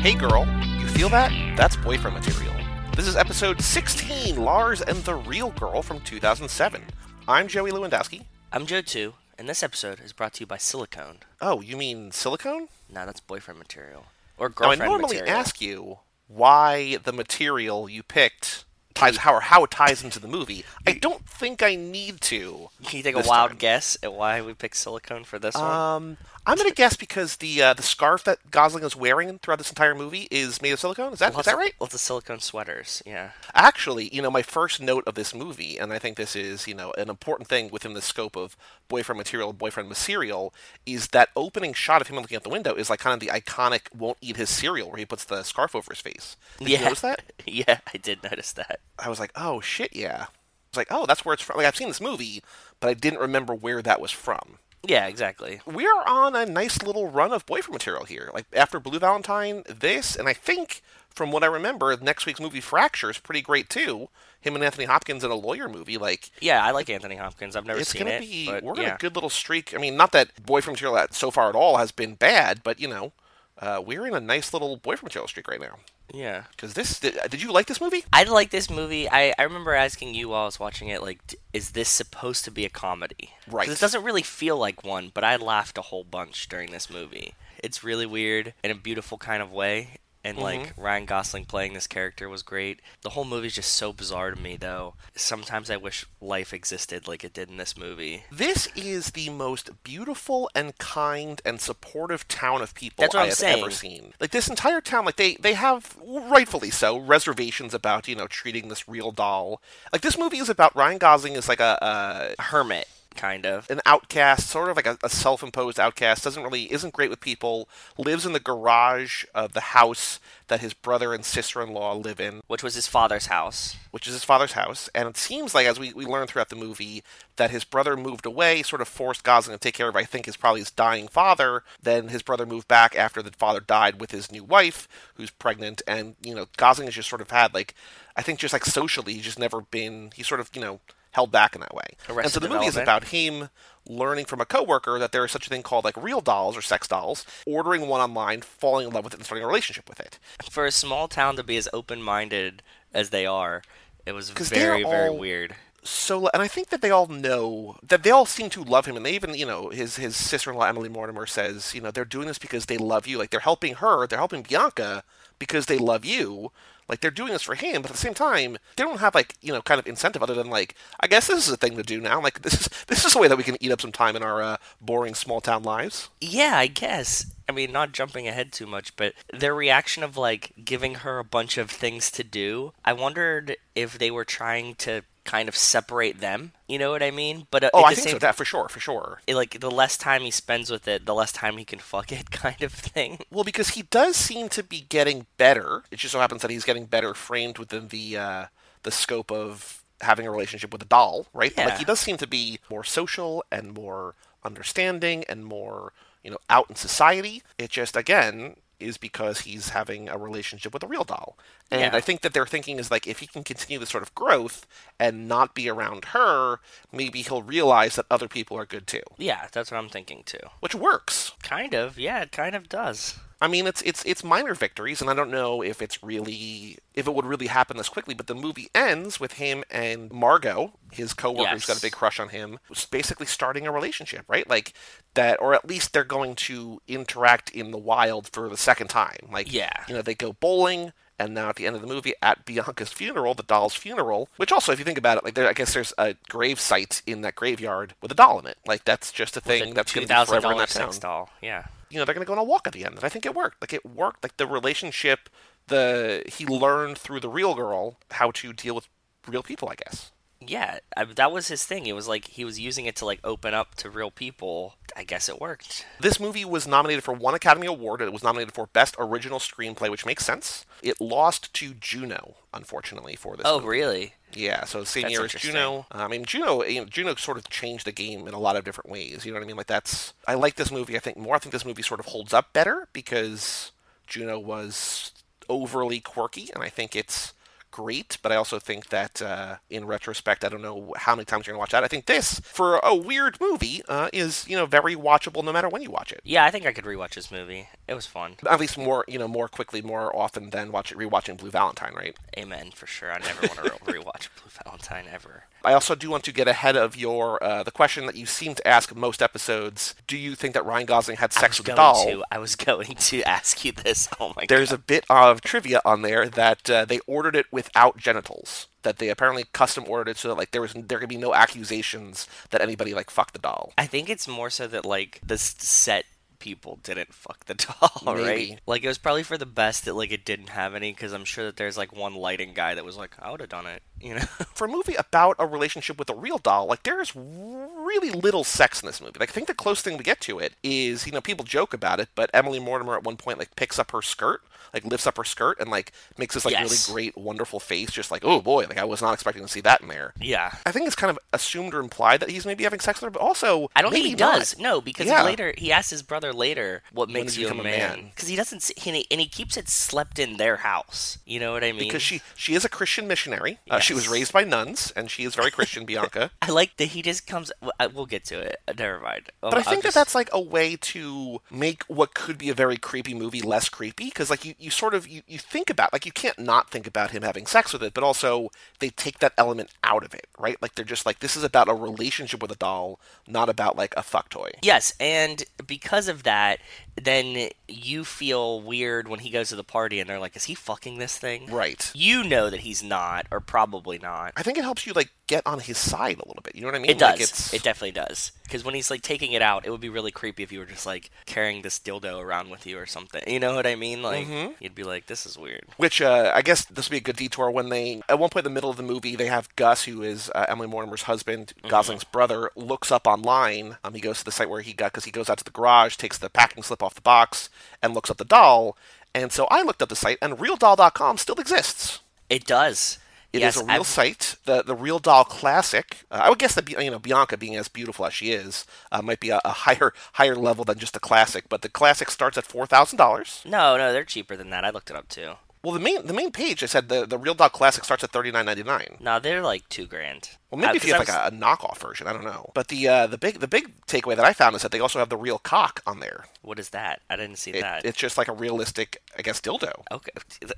Hey girl, you feel that? That's boyfriend material. This is episode 16, Lars and the Real Girl from 2007. I'm Joey Lewandowski. I'm Joe too, and this episode is brought to you by Silicone. Oh, you mean silicone? Nah, that's boyfriend material. Or girlfriend Now, I normally material. ask you why the material you picked ties how or how it ties into the movie. I don't think I need to. Can you take a wild time. guess at why we picked silicone for this one? Um, I'm gonna guess because the uh, the scarf that Gosling is wearing throughout this entire movie is made of silicone. Is that is Lots that of- right? Lots of silicone sweaters, yeah. Actually, you know, my first note of this movie, and I think this is, you know, an important thing within the scope of boyfriend material, boyfriend material, is that opening shot of him looking out the window is like kind of the iconic "won't eat his cereal" where he puts the scarf over his face. Did yeah. you notice that? yeah, I did notice that. I was like, oh shit, yeah. I was like, oh, that's where it's from. Like I've seen this movie, but I didn't remember where that was from. Yeah, exactly. we are on a nice little run of boyfriend material here. Like after Blue Valentine, this, and I think from what I remember, next week's movie Fracture is pretty great too. Him and Anthony Hopkins in a lawyer movie, like Yeah, I like Anthony Hopkins. I've never it's seen gonna it. be. but we're yeah. a good little streak. I mean, not that boyfriend material so far at all has been bad, but you know, uh, we're in a nice little boyfriend material streak right now. Yeah. Because this, did, uh, did you like this movie? I like this movie. I, I remember asking you while I was watching it, like, d- is this supposed to be a comedy? Right. It doesn't really feel like one, but I laughed a whole bunch during this movie. It's really weird in a beautiful kind of way. And, mm-hmm. like, Ryan Gosling playing this character was great. The whole movie's just so bizarre to me, though. Sometimes I wish life existed like it did in this movie. This is the most beautiful and kind and supportive town of people That's what I I'm have saying. ever seen. Like this entire town, like they they have rightfully so reservations about you know treating this real doll. Like this movie is about Ryan Gosling is like a, A hermit, kind of. an outcast, sort of like a, a self-imposed outcast. Doesn't really isn't great with people. Lives in the garage of the house that his brother and sister-in-law live in Which was his father's house. which is his father's house. And it seems like, as we, we learn throughout the movie, that his brother moved away, sort of forced Gosling to take care of, I think, is probably his dying father. Then his brother moved back after the father died with his new wife, who's pregnant. And, you know, Gosling has just sort of had, like, I think just like socially, he's just never been, he's sort of, you know, held back in that way. and so the movie is about him learning from a coworker that there is such a thing called like real dolls or sex dolls, ordering one online, falling in love with it, and starting a relationship with it. For a small town to be as open minded as they are, it was very, very weird. so and I think that they all know that they all seem to love him, and they even you know his his sister in law Emily Mortimer says you know they're doing this because they love you, like they're helping her, they're helping Bianca because they love you. Like they're doing this for him, but at the same time, they don't have like you know kind of incentive other than like I guess this is a thing to do now. Like this is this is a way that we can eat up some time in our uh, boring small town lives. Yeah, I guess. I mean, not jumping ahead too much, but their reaction of like giving her a bunch of things to do, I wondered if they were trying to kind of separate them. You know what I mean? But uh, Oh, I think same so. That for sure, for sure. it- like the less time he spends with it, the less time he can fuck it, kind of thing. Well, because he does seem to be getting better. It just so happens that he's getting better framed within the uh, the scope of having a relationship with a doll, right? But, Like he does seem to be more social and more understanding and more, you know, out in society. It just again is because he's having a relationship with a real doll. And Yeah. I think that their thinking is like if he can continue this sort of growth and not be around her, maybe he'll realize that other people are good too. Yeah, that's what I'm thinking too. Which works. Kind of. Yeah, it kind of does. I mean, it's it's it's minor victories, and I don't know if it's really if it would really happen this quickly. But the movie ends with him and Margot, his coworker, who's got a big crush on him, basically starting a relationship, right? Like that, or at least they're going to interact in the wild for the second time. Like, Yeah. you know, they go bowling. And now at the end of the movie, at Bianca's funeral, the doll's funeral, which also, if you think about it, like there, I guess there's a grave site in that graveyard with a doll in it. Like that's just a thing that's going to be forever in that town doll. Yeah. You know they're going to go on a walk at the end and i think it worked. Like it worked. Like the relationship the he learned through the real girl how to deal with real people i guess Yeah, I, that was his thing. It was like he was using it to like open up to real people. I guess it worked. this movie was nominated for one academy award it was nominated for best original screenplay which makes sense it lost to juno unfortunately for this Oh, movie. really? Yeah, so same That's year as. Juno. Uh, I mean, Juno, you know, Juno sort of changed the game in a lot of different ways. You know what I mean? Like that's, I like this movie. I think more. I think this movie sort of holds up better because Juno was overly quirky, and I think it's great, but I also think that uh, in retrospect, I don't know how many times you're gonna watch that. I think this, for a weird movie, uh, is you know very watchable no matter when you watch it. Yeah, I think I could rewatch this movie. It was fun. At least more you know more quickly, more often than watch rewatching Blue Valentine, right? Amen for sure. I never want to rewatch Blue Valentine ever. I also do want to get ahead of your uh, the question that you seem to ask most episodes. Do you think that Ryan Gosling had sex with a doll? To, I was going to ask you this. Oh my god. There's god. a bit of trivia on there that uh, they ordered it without genitals. That they apparently custom ordered it so that like there was there could be no accusations that anybody like fucked the doll. I think it's more so that like the set people didn't fuck the doll, Maybe. right? Like it was probably for the best that like it didn't have any because I'm sure that there's like one lighting guy that was like, I would have done it, you know? For a movie about a relationship with a real doll, like there's really little sex in this movie. Like I think the closest thing we get to it is you know people joke about it, but Emily Mortimer at one point like picks up her skirt, like lifts up her skirt and like makes this like Yes. really great wonderful face, just like oh boy, like I was not expecting to see that in there. yeah. I think it's kind of assumed or implied that he's maybe having sex with her, but also I don't think he not. does. No, because Yeah. later he asks his brother later what makes you a become a man. man? Because he doesn't, see, and, he, and he keeps it slept in their house. You know what I mean? because she she is a Christian missionary. Uh, She was raised by nuns, and she is very Christian. Bianca. I like that he just comes. We'll get to it. Uh, Never mind. But I think that that's like a way to make what could be a very creepy movie less creepy because like you, you sort of you, you think about like you can't not think about him having sex with it but also they take that element out of it right like they're just like this is about a relationship with a doll not about like a fuck toy Yes, and because of that, then you feel weird when he goes to the party and they're like, "Is he fucking this thing?" right You know that he's not, or probably not. I think it helps you like get on his side a little bit you know what I mean It does. like, It definitely does. Because when he's like taking it out, it would be really creepy if you were just like carrying this dildo around with you or something. You know what I mean? Like Mm-hmm. you'd be like, "This is weird." Which uh, I guess this would be a good detour when they, at one point in the middle of the movie, they have Gus, who is uh, Emily Mortimer's husband, Gosling's brother, looks up online. Um, he goes to the site where he got, because he goes out to the garage, takes the packing slip off the box, and looks up the doll. And so I looked up the site, and RealDoll.com still exists. It does. It is yes, a real I've- site. The the Real Doll Classic. Uh, I would guess that you know Bianca, being as beautiful as she is, uh, might be a, a higher higher level than just a classic. But the classic starts at four thousand dollars. No, no, they're cheaper than that. I looked it up too. Well, the main the main page I said the the Real Doll Classic starts at thirty nine ninety nine. No, they're like two grand. Well, maybe Uh, if you have I like a, a knockoff version, I don't know. But the uh, the big the big takeaway that I found is that they also have the real cock on there. What is that? I didn't see It, that. it's just like a realistic, I guess, dildo, Okay,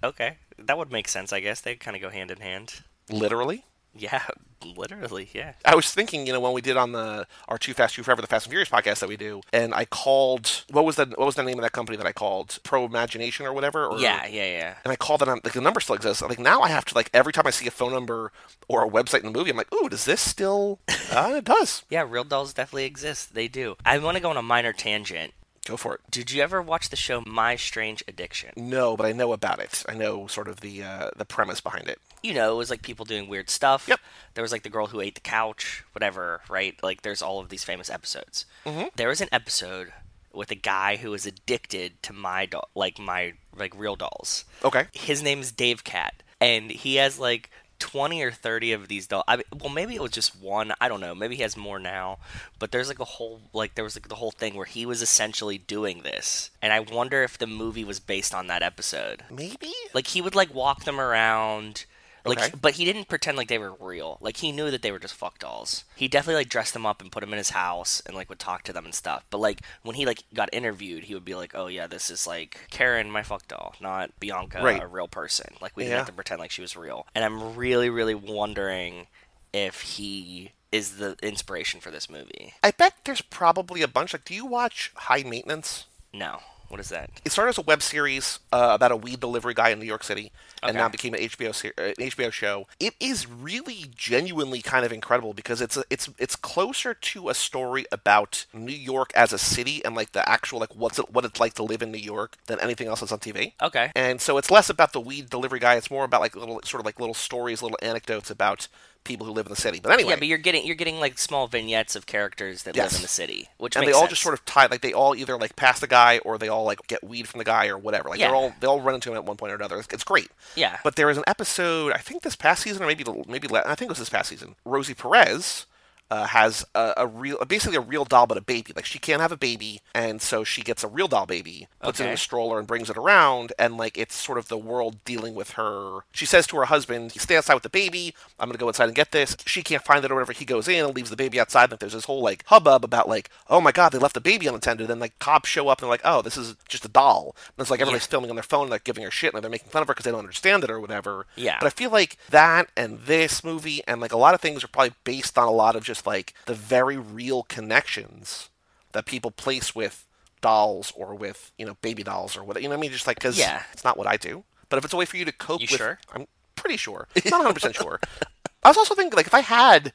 okay, that would make sense. I guess they kind of go hand in hand. literally. Yeah, literally. Yeah. I was thinking, you know, when we did on the our Too Fast Too Forever, the Fast and Furious podcast that we do, and I called what was the what was the name of that company that I called Pro Imagination or whatever? Or, Yeah, yeah, yeah. And I called it on like the number still exists. Like now I have to like every time I see a phone number or a website in the movie, I'm like, ooh, does this still? Uh, it does. Yeah, real dolls definitely exist. They do. I want to go on a minor tangent. Go for it. Did you ever watch the show My Strange Addiction? No, but I know about it. I know sort of the uh, the premise behind it. You know, it was like people doing weird stuff. Yep. There was like the girl who ate the couch, whatever, right? Like there's all of these famous episodes. Mm-hmm. There was an episode with a guy who was addicted to my doll, like my like real dolls. Okay. His name is Dave Cat, and he has like 20 or 30 of these dolls. I mean, well, maybe it was just one. I don't know. Maybe he has more now. But there's like a whole, like, there was like the whole thing where he was essentially doing this. And I wonder if the movie was based on that episode. Maybe. Like, he would like walk them around. Like, Okay. but he didn't pretend like they were real. Like, he knew that they were just fuck dolls. He definitely like dressed them up and put them in his house and like would talk to them and stuff. But like when he like got interviewed, he would be like, "Oh yeah, this is like Karen, my fuck doll, not Bianca, Right. a real person." Like we Yeah. didn't have to pretend like she was real. And I'm really, really wondering if he is the inspiration for this movie. I bet there's probably a bunch. Like, do you watch High Maintenance? No, what is that? It started as a web series uh, about a weed delivery guy in New York City, and now became an HBO ser- uh, an HBO show. It is really genuinely kind of incredible because it's a, it's it's closer to a story about New York as a city and like the actual like what's it what it's like to live in New York than anything else that's on TV. Okay. And so it's less about the weed delivery guy. It's more about like little sort of like little stories, little anecdotes about people who live in the city. But anyway, Yeah, but you're getting you're getting like small vignettes of characters that live in the city, which and they all sense. just sort of tie like they all either like pass the guy or they all like get weed from the guy or whatever. Like Yeah. they're all they all run into him at one point or another. It's, it's great. Yeah. But there was an episode I think this past season or maybe maybe I think it was this past season. Rosie Perez uh, has a, a real, basically a real doll, but a baby. Like she can't have a baby, and so she gets a real doll baby, puts it in a stroller, and brings it around. And like it's sort of the world dealing with her. She says to her husband, "Stay outside with the baby. I'm gonna go inside and get this." She can't find it or whatever. He goes in and leaves the baby outside. And there's this whole like hubbub about like, "Oh my god, they left the baby unattended." And like cops show up and they're like, "Oh, this is just a doll." And it's like everybody's filming on their phone, and, like giving her shit, and they're making fun of her because they don't understand it or whatever. Yeah. But I feel like that and this movie and like a lot of things are probably based on a lot of just like the very real connections that people place with dolls or with you know baby dolls or whatever. You know what I mean? Just like because Yeah. it's not what I do, but if it's a way for you to cope You with, sure? I'm pretty sure, not 100 percent sure. I was also thinking like if I had.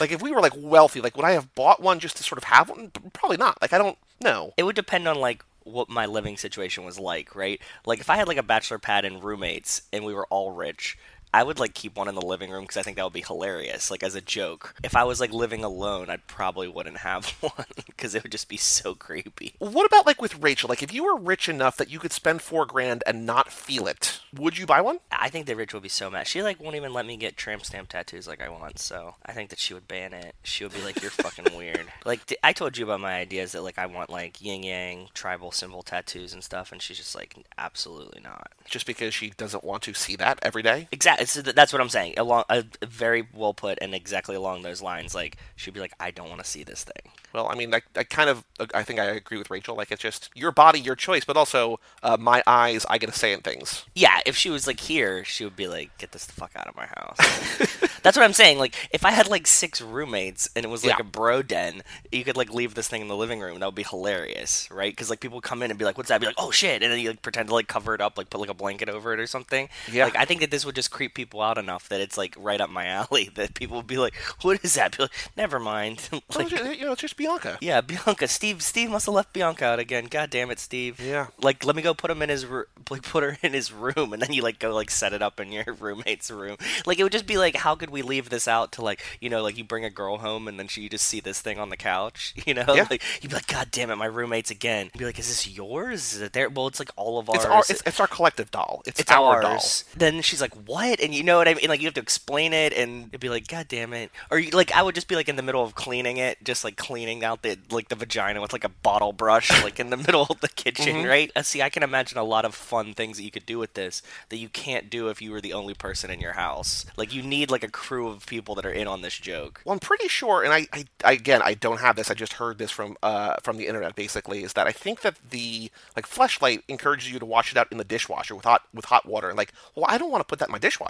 Like if we were like wealthy, like would I have bought one just to sort of have one? Probably not. Like I don't know. It would depend on like what my living situation was like, right? Like if I had like a bachelor pad and roommates and we were all rich, I would like keep one in the living room because I think that would be hilarious, like as a joke. If I was like living alone, I probably wouldn't have one because it would just be so creepy. What about like with Rachel? Like if you were rich enough that you could spend four grand and not feel it, would you buy one? I think the rich would be so mad. She like won't even let me get tramp stamp tattoos like I want. So I think that she would ban it. She would be like, "You're fucking weird." Like I told you about my ideas that like I want like yin yang tribal symbol tattoos and stuff, and she's just like, "Absolutely not." Just because she doesn't want to see that every day? Exactly. That's what I'm saying. Along, uh, very well put, and exactly along those lines. Like she'd be like, "I don't want to see this thing." Well, I mean, I, I kind of, I think I agree with Rachel. Like, it's just your body, your choice, but also uh, my eyes, I get a say in things. Yeah, if she was like here, she would be like, "Get this the fuck out of my house." That's what I'm saying. Like, if I had like six roommates and it was like Yeah. a bro den, you could like leave this thing in the living room. That would be hilarious, right? Because like people come in and be like, "What's that?" I'd be like, "Oh shit!" And then you like pretend to like cover it up, like put like a blanket over it or something. Yeah. Like I think that this would just creep people out enough that it's like right up my alley. That people would be like, "What is that?" Be like, Never mind. Like, you know, it's just Bianca. yeah, Bianca. Steve. Steve must have left Bianca out again. God damn it, Steve. Yeah. Like, let me go put him in his like put her in his room, and then you like go like set it up in your roommate's room. Like, it would just be like, how could we leave this out to like you know like you bring a girl home and then she you just see this thing on the couch. You know, Yeah. like you'd be like, God damn it, my roommate's again. You'd be like, is this yours? Is it there? Well, it's like all of ours. It's our, it's, it's our collective doll. It's, It's our doll. ours. Then she's like, "What?" And you know what I mean? Like you have to explain it, and it'd be like, "God damn it!" Or you, like I would just be like in the middle of cleaning it, just like cleaning out the like the vagina with like a bottle brush, like in the middle of the kitchen, Mm-hmm. right? Uh, see, I can imagine a lot of fun things that you could do with this that you can't do if you were the only person in your house. Like you need like a crew of people that are in on this joke. Well, I'm pretty sure, and I, I, I again, I don't have this. I just heard this from uh, from the internet. Basically, is that I think that the like fleshlight encourages you to wash it out in the dishwasher with hot with hot water. And like, well, I don't want to put that in my dishwasher.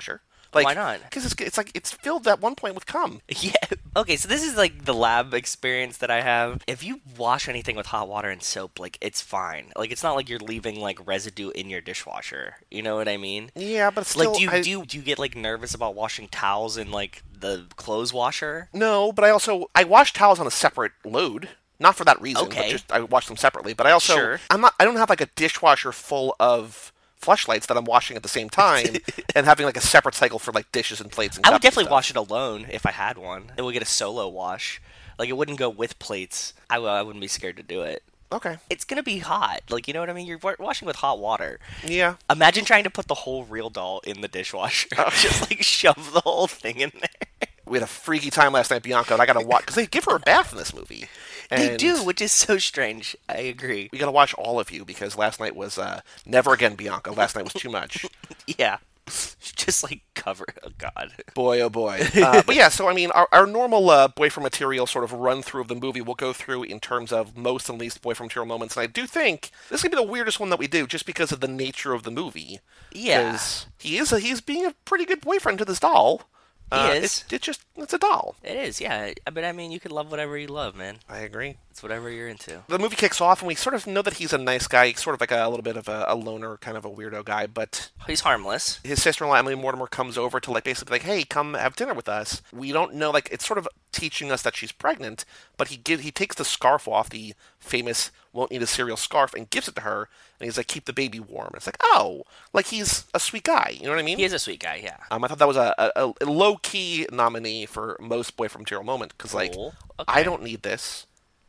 Like, Why not? Because it's it's like it's filled at one point with cum. Yeah. Okay, so this is like the lab experience that I have. If you wash anything with hot water and soap, like it's fine. Like it's not like you're leaving like residue in your dishwasher. You know what I mean? Yeah, but still, like do you I- do you, do you get like nervous about washing towels in like the clothes washer? No, but I also I wash towels on a separate load. Not for that reason, Okay. but just I wash them separately. But I also Sure. I'm not I don't have like a dishwasher full of fleshlights that I'm washing at the same time and having like a separate cycle for like dishes and plates and I would definitely stuff. wash it alone if I had one. It would get a solo wash. Like it wouldn't go with plates. I, w- I wouldn't be scared to do it. Okay. It's gonna be hot. Like you know what I mean? You're wa- washing with hot water. Yeah. Imagine trying to put the whole real doll in the dishwasher. Oh. Just like shove the whole thing in there. We had a freaky time last night, Bianca, and I gotta watch because they give her a bath in this movie. They do, which is so strange. I agree. We gotta watch all of you because last night was uh, never again, Bianca. Last night was too much. Yeah. Just like cover. Oh God. boy, oh boy. Uh, but yeah, so I mean, our, our normal uh, boyfriend material sort of run through of the movie we'll go through in terms of most and least boyfriend material moments, and I do think this is gonna be the weirdest one that we do, just because of the nature of the movie. Yeah. he is a, he's being a pretty good boyfriend to this doll. Uh, is. It's, it's just it's a doll. It is. Yeah. But I mean, you can love whatever you love, man. I agree. It's whatever you're into. the movie kicks off, and we sort of know that he's a nice guy, he's sort of like a, little bit of a, a loner, kind of a weirdo guy. But He's harmless. his sister-in-law Emily Mortimer comes over to like basically like, hey, come have dinner with us. We don't know, like it's sort of teaching us that she's pregnant, but he give he takes the scarf off, the famous won't need a cereal scarf, and gives it to her, and he's like, keep the baby warm. And It's like, oh, like he's a sweet guy. You know what I mean? He is a sweet guy. Yeah. Um, I thought that was a, a, a low key nominee for most boyfriend material moment because like Cool. I don't need this,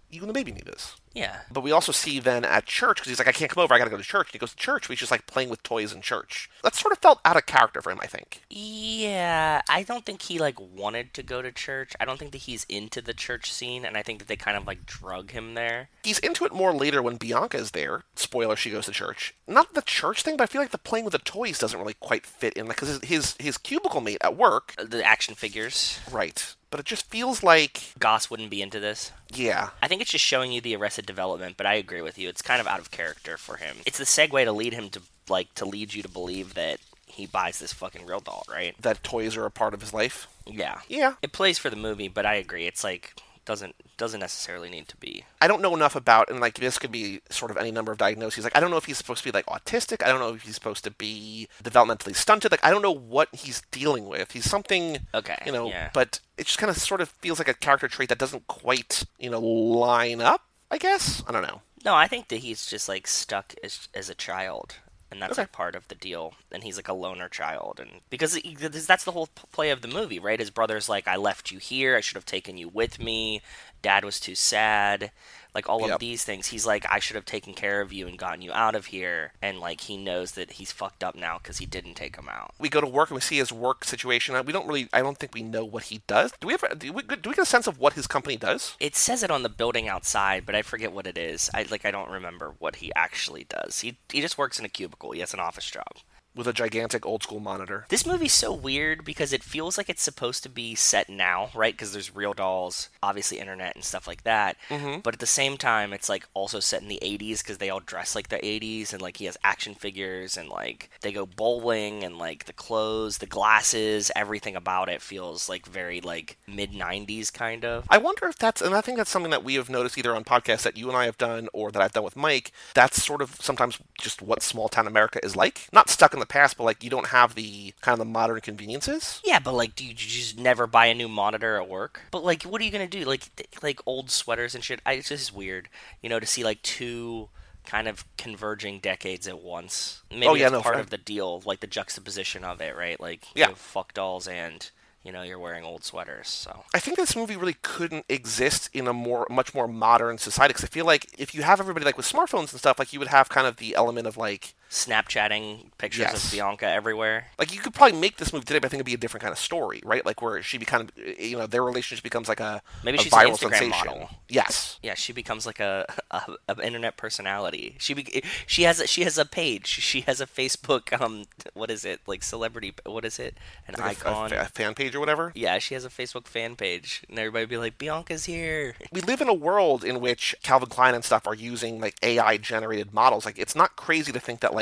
you and the baby need this. Yeah. But we also see then at church because he's like, I can't come over. I got to go to church. And he goes to church, but he's just like playing with toys in church. That sort of felt out of character for him. I think. Yeah, I don't think he like wanted to go to church. I don't think that he's into the church scene, and I think that they kind of like drug him there. He's into it more later when Bianca is there. Spoiler: she goes to church. Not the church thing, but I feel like the playing with the toys doesn't really quite fit in like, because his, his his cubicle mate at work, uh, The action figures. right? But it just feels like, Goss wouldn't be into this. yeah, I think it's just showing you the Arrested Development, but I agree with you. It's kind of out of character for him. It's the segue to lead him to like to lead you to believe that he buys this fucking real doll, right? that toys are a part of his life. Yeah. Yeah, It plays for the movie, but I agree. It's like doesn't doesn't necessarily need to be. I don't know enough about, and like this could be sort of any number of diagnoses. Like I don't know if he's supposed to be like autistic. I don't know if he's supposed to be developmentally stunted. Like I don't know what he's dealing with. He's something, Okay. you know. Yeah. But it just kind of sort of feels like a character trait that doesn't quite, you know, line up. I guess I don't know. No, I think that he's just like stuck as as a child, and that's Okay. like part of the deal. And he's like a loner child, and because he, that's the whole play of the movie, right? His brother's like, "I left you here. I should have taken you with me. Dad was too sad." Like all Yep. of these things, he's like, "I should have taken care of you and gotten you out of here." And like he knows that he's fucked up now because he didn't take him out. We go to work and we see his work situation. We don't really. I don't think we know what he does. Do we ever? Do we, do we get a sense of what his company does? It says it on the building outside, but I forget what it is. I like I don't remember what he actually does. He he just works in a cubicle. He has an office job. With a gigantic old school monitor. This movie's so weird because it feels like it's supposed to be set now, right? Because there's real dolls, obviously internet and stuff like that. Mhm. But at the same time, it's like also set in the 80s because they all dress like the 80s and like he has action figures and like they go bowling and like the clothes, the glasses, everything about it feels like very like mid 90s kind of. I wonder if that's, and I think that's something that we have noticed either on podcasts that you and I have done or that I've done with Mike. That's sort of sometimes just what small town America is like. Not stuck in the past, but like you don't have the kind of the modern conveniences. Yeah, but like, do you just never buy a new monitor at work? But like, what are you gonna do? Like, th- like old sweaters and shit. I, it's just weird, you know, to see like two kind of converging decades at once. Maybe Oh, yeah, that's no, part of the deal, like the juxtaposition of it, right? Like, Yeah. have fuck dolls and you know you're wearing old sweaters. So I think this movie really couldn't exist in a more, much more modern society because I feel like if you have everybody like with smartphones and stuff, like you would have kind of the element of like, Snapchatting pictures Yes. of Bianca everywhere. like you could probably make this movie today, but I think it'd be a different kind of story, right? Like where she be kind of, you know, their relationship becomes like a, Maybe a she's an Instagram sensation. model. Yes. Yeah, she becomes like a, a, a internet personality. She be, she has a, she has a page. She has a Facebook um what is it like celebrity what is it an Like a- a icon. a fan page or whatever. Yeah, she has a Facebook fan page, and everybody be like, "Bianca's here." we live in a world in which Calvin Klein and stuff are using like AI generated models. Like it's not crazy to think that like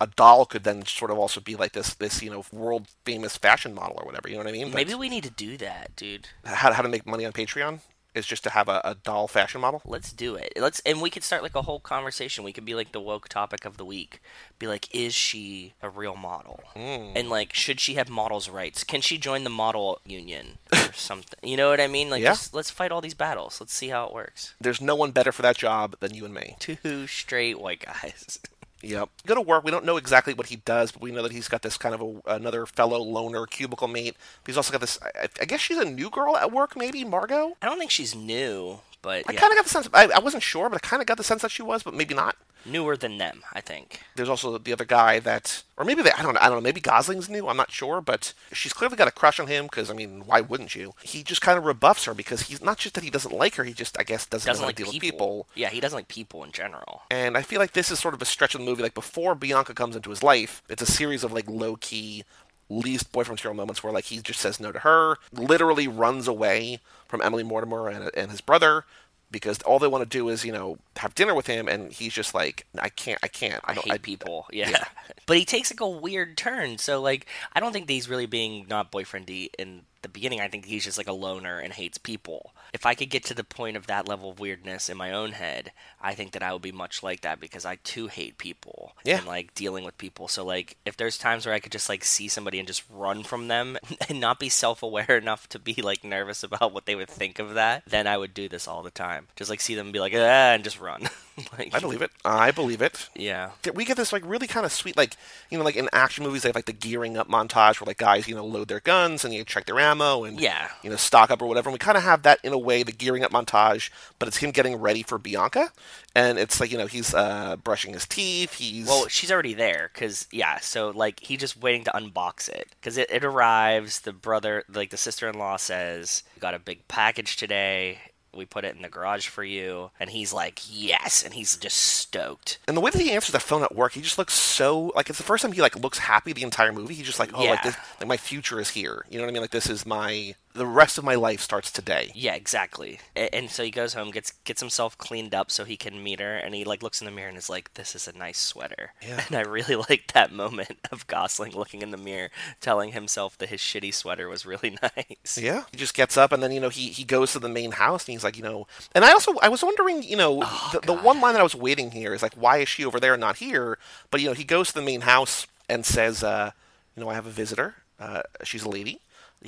a doll could then sort of also be like this this you know world famous fashion model or whatever. You know what I mean? Maybe we need to do that, dude. How how to make money on Patreon is just to have a, a doll fashion model. Let's do it. Let's and we could start like a whole conversation. We could be like the woke topic of the week. Be like, is she a real model? Mm. And like, should she have models' rights? Can she join the model union or something? You know what I mean? Like, Yeah. just, let's fight all these battles. Let's see how it works. There's no one better for that job than you and me. Two straight white guys. Yep. Go to work. We don't know exactly what he does, but we know that he's got this kind of a, another fellow loner cubicle mate. He's also got this. I, I guess she's a new girl at work, maybe Margot. I don't think she's new, but I yeah, kind of got the sense. I, I wasn't sure, but I kind of got the sense that she was, but maybe not. newer than them. I think. There's also the other guy that, or maybe they, I don't know. I don't know. Maybe Gosling's new. I'm not sure, but she's clearly got a crush on him because I mean, why wouldn't you? He just kind of rebuffs her because he's not just that he doesn't like her. He just, I guess, doesn't, Doesn't know like deal people. with people. Yeah, he doesn't like people in general. And I feel like this is sort of a stretch of the movie. Like before Bianca comes into his life, it's a series of like low key, least boyfriend material moments where like he just says no to her, literally runs away from Emily Mortimer and, and his brother because all they want to do is you know have dinner with him, and he's just like I can't, I can't, I, don't, hate people. Yeah. but he takes like a weird turn. So like, I don't think that he's really being not boyfriendy in the beginning. I think he's just like a loner and hates people. If I could get to the point of that level of weirdness in my own head, I think that I would be much like that because I too hate people Yeah. and like dealing with people. So like, if there's times where I could just like see somebody and just run from them and not be self-aware enough to be like nervous about what they would think of that, then I would do this all the time. Just like see them and be like, ah, and just run. like, I believe it. I believe it. Yeah. We get this like really kind of sweet, like you know, like in action movies, they have like the gearing up montage where like guys, you know, load their guns and you check their ammo and Yeah. you know, stock up or whatever. And we kind of have that in a way, the gearing up montage, but it's him getting ready for Bianca, and it's like you know he's uh, brushing his teeth. He's Well, she's already there because yeah. So like he's just waiting to unbox it because it, it arrives. The brother, like the sister-in-law, says, got a big package today. We put it in the garage for you." And he's like, "Yes!" And he's just stoked. and the way that he answers the phone at work, he just looks so like it's the first time he like looks happy the entire movie. He's just like, oh, like this, like my future is here. You know what I mean? Like this is my the rest of my life starts today. Yeah, exactly. And so he goes home, gets gets himself cleaned up so he can meet her, and he like looks in the mirror and is like, "This is a nice sweater." Yeah. And I really like that moment of Gosling looking in the mirror, telling himself that his shitty sweater was really nice. Yeah, he just gets up and then you know he he goes to the main house and he's like you know and I also I was wondering you know the, the one line that I was waiting here is like why is she over there and not here but you know he goes to the main house and says uh you know I have a visitor uh she's a lady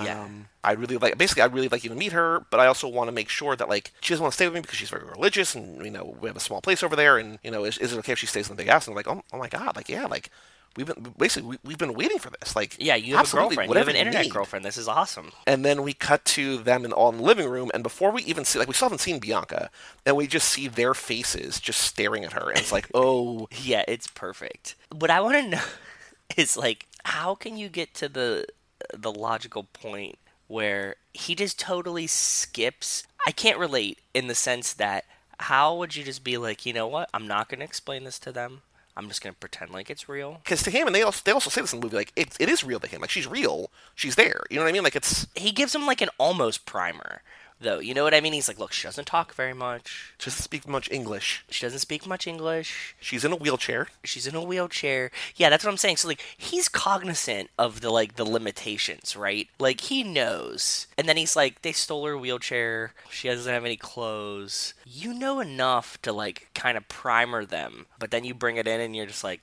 Yeah. um, I really like basically I really like you to meet her but I also want to make sure that like she doesn't want to stay with me because she's very religious and you know we have a small place over there and you know is, is it okay if she stays in the big house and I'm like oh, oh my god like yeah like we've been basically we, we've been waiting for this like Yeah, you have a girlfriend. You have an internet need. girlfriend. This is awesome. And then we cut to them in all in the living room, and before we even see, like, we still haven't seen Bianca, and we just see their faces just staring at her, and it's like, oh, Yeah, it's perfect. What I want to know is like, how can you get to the the logical point where he just totally skips? I can't relate in the sense that how would you just be like, you know what? I'm not going to explain this to them. I'm just going to pretend like it's real. because to him, and they also they also say this in the movie, like it, it is real to him, like she's real, she's there, you know what I mean? Like it's He gives him like an almost primer, though. You know what I mean? He's like, look, she doesn't talk very much. she doesn't speak much English, She doesn't speak much English. she's in a wheelchair, she's in a wheelchair. Yeah, that's what I'm saying. So like he's cognizant of the like the limitations, right? Like he knows. And then he's like they stole her wheelchair. She doesn't have any clothes. You know enough to like kind of primer them. But then you bring it in and you're just like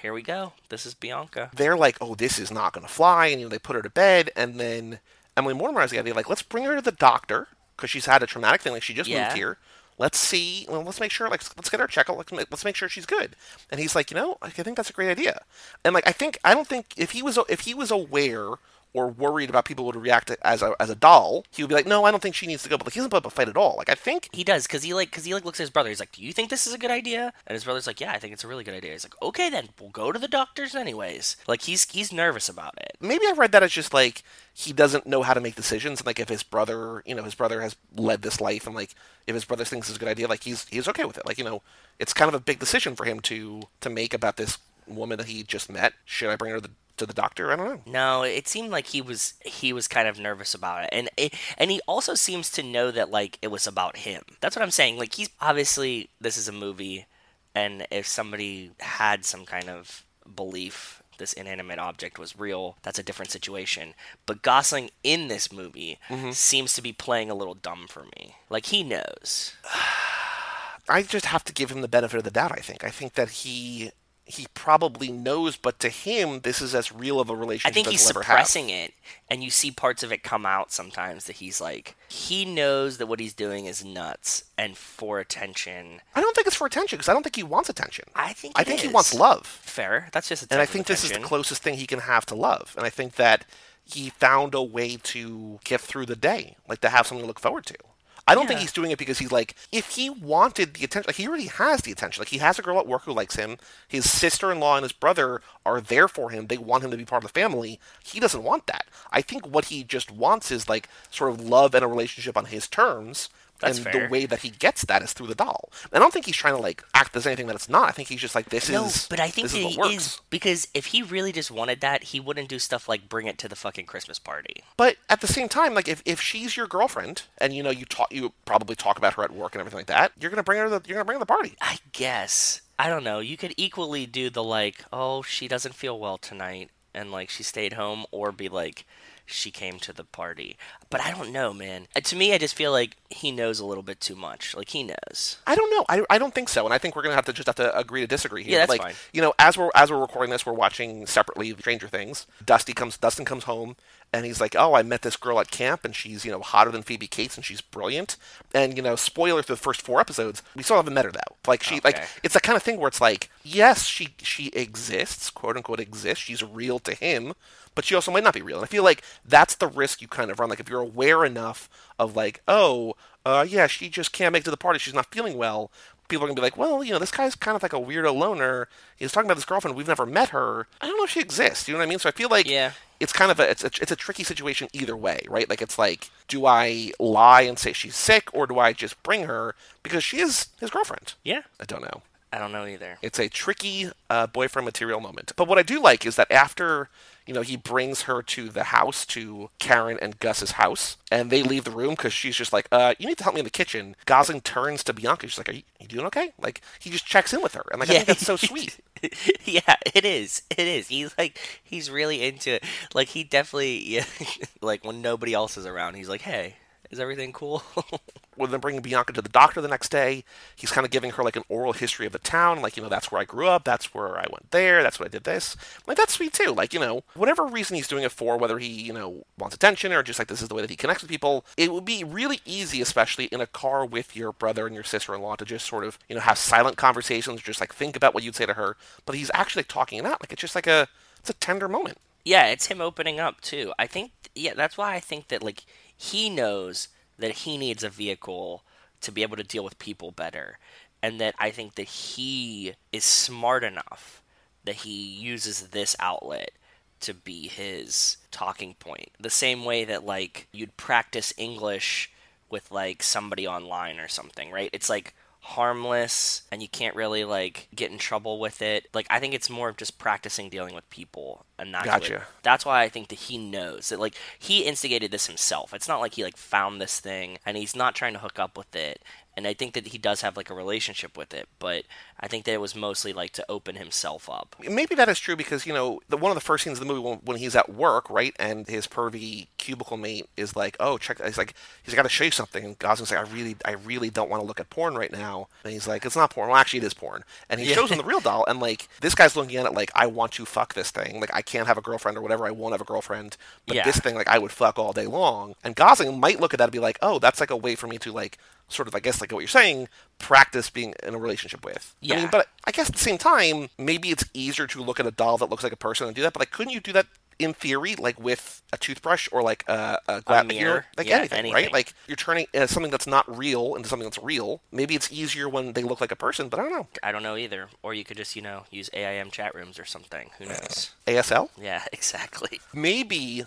here we go. This is Bianca. they're like, oh, this is not going to fly, and you know they put her to bed, and then Emily Mortimer has the idea, like, let's bring her to the doctor because she's had a traumatic thing, like she just Yeah. moved here. Let's see. Well, let's make sure. Like, let's get her checked out. Let's make, let's make sure she's good. And he's like, you know, like, I think that's a great idea. And like, I think I don't think if he was if he was aware or worried about people would react as a as a doll, he would be like, no, I don't think she needs to go. But like, he doesn't put up a fight at all. Like, I think He does because he like because he like looks at his brother. He's like, "Do you think this is a good idea?" And his brother's like, "Yeah, I think it's a really good idea." He's like, "Okay, then we'll go to the doctors anyways." Like he's he's nervous about it. maybe I read that as just like he doesn't know how to make decisions, and like if his brother, you know, his brother has led this life, and like if his brother thinks it's a good idea, like he's he's okay with it. Like you know, it's kind of a big decision for him to to make about this woman that he just met. Should I bring her to the, to the doctor? I don't know. No, it seemed like he was he was kind of nervous about it, and it, and he also seems to know that like it was about him. That's what I'm saying. Like he's obviously this is a movie, and if somebody had some kind of belief this inanimate object was real, that's a different situation. But Gosling in this movie mm-hmm. seems to be playing a little dumb for me. Like he knows. I just have to give him the benefit of the doubt. I think. I think that he he probably knows, but to him, this is as real of a relationship I think as he's suppressing it, and you see parts of it come out sometimes that he's like, he knows that what he's doing is nuts, and for attention. I don't think it's for attention because I don't think he wants attention. I think I think he wants love. Fair. That's just a and I think this is the closest thing he can have to love. And I think that he found a way to get through the day, like to have something to look forward to. I don't think he's doing it because he's like, if he wanted the attention, like he already has the attention. Like he has a girl at work who likes him. His sister-in-law and his brother are there for him. They want him to be part of the family. He doesn't want that. I think what he just wants is like sort of love and a relationship on his terms. That's and fair. the way that he gets that is through the doll. I don't think he's trying to like act as anything that it's not. I think he's just like, this No, is. No, but I think this that is he works. is because if he really just wanted that, he wouldn't do stuff like bring it to the fucking Christmas party. But at the same time, like if, if she's your girlfriend and you know you talk you probably talk about her at work and everything like that, you're gonna bring her the you're gonna bring her the party. I guess. I don't know. You could equally do the like, oh, she doesn't feel well tonight, and like she stayed home, or be like, she came to the party. But I don't know, man. Uh, To me, I just feel like he knows a little bit too much. Like he knows. I don't know. I, I don't think so, and I think we're gonna have to just have to agree to disagree here. Yeah, that's like fine. you know, as we're as we're recording this, we're watching separately Stranger Things. Dusty comes Dustin comes home and he's like, "Oh, I met this girl at camp, and she's you know hotter than Phoebe Cates, and she's brilliant." And you know, spoiler for the first four episodes, we still haven't met her though. Like she like it's the kind of thing where it's like, yes, she she exists, quote unquote exists. She's real to him, but she also might not be real. And I feel like that's the risk you kind of run. Like if you're aware enough of like, oh, uh, yeah, she just can't make it to the party. She's not feeling well. People are gonna be like, well, you know, this guy's kind of like a weirdo loner. He's talking about this girlfriend. We've never met her. I don't know if she exists. You know what I mean? So I feel like Yeah. it's kind of a it's a it's a tricky situation either way, right? Like it's like, do I lie and say she's sick, or do I just bring her because she is his girlfriend? Yeah. I don't know. I don't know either. It's a tricky uh, boyfriend material moment. But what I do like is that after you know he brings her to the house to Karen and Gus's house, and they leave the room because she's just like, uh, "You need to help me in the kitchen." Gosling turns to Bianca. She's like, "Are you, you doing okay?" Like he just checks in with her, and like I think that's so sweet. yeah, it is. It is. He's like he's really into it. Like he definitely yeah, like when nobody else is around, he's like, "Hey, is everything cool?" with them bringing Bianca to the doctor the next day. He's kind of giving her like an oral history of the town, like you know that's where I grew up, that's where I went there, that's what I did this. Like that's sweet too. Like you know whatever reason he's doing it for, whether he you know wants attention or just like this is the way that he connects with people. It would be really easy, especially in a car with your brother and your sister-in-law, to just sort of you know have silent conversations, just like think about what you'd say to her. But he's actually like, talking it out. Like it's just like a it's a tender moment. yeah, it's him opening up too. I think yeah, that's why I think that like he knows that he needs a vehicle to be able to deal with people better. And that I think that he is smart enough that he uses this outlet to be his talking point. The same way that like you'd practice English with like somebody online or something, right? It's like harmless and you can't really like get in trouble with it. Like I think it's more of just practicing dealing with people and that's what- that's why I think that he knows that like he instigated this himself. It's not like he like found this thing and he's not trying to hook up with it. And I think that he does have like a relationship with it, but I think that it was mostly like to open himself up. maybe that is true because you know the, one of the first scenes of the movie when, when he's at work, right, and his pervy cubicle mate is like, "Oh, check." He's like, "He's got to show you something." And Gosling's like, "I really, I really don't want to look at porn right now." And he's like, "It's not porn. Well, actually, it is porn." And he Yeah. shows him the real doll, and like this guy's looking at it like, "I want to fuck this thing. Like, I can't have a girlfriend or whatever. I won't have a girlfriend, but Yeah. this thing, like, I would fuck all day long." And Gosling might look at that and be like, "Oh, that's like a way for me to like." Sort of, I guess, like what you're saying, practice being in a relationship with. I mean, but I guess at the same time, maybe it's easier to look at a doll that looks like a person and do that. But like, couldn't you do that in theory, like with a toothbrush or like a, a, you mirror? like Yeah, anything, anything. right? Like you're turning uh, something that's not real into something that's real. Maybe it's easier when they look like a person, but I don't know. I don't know either. Or you could just, you know, use AIM chat rooms or something. Who knows? ASL, Yeah, exactly. maybe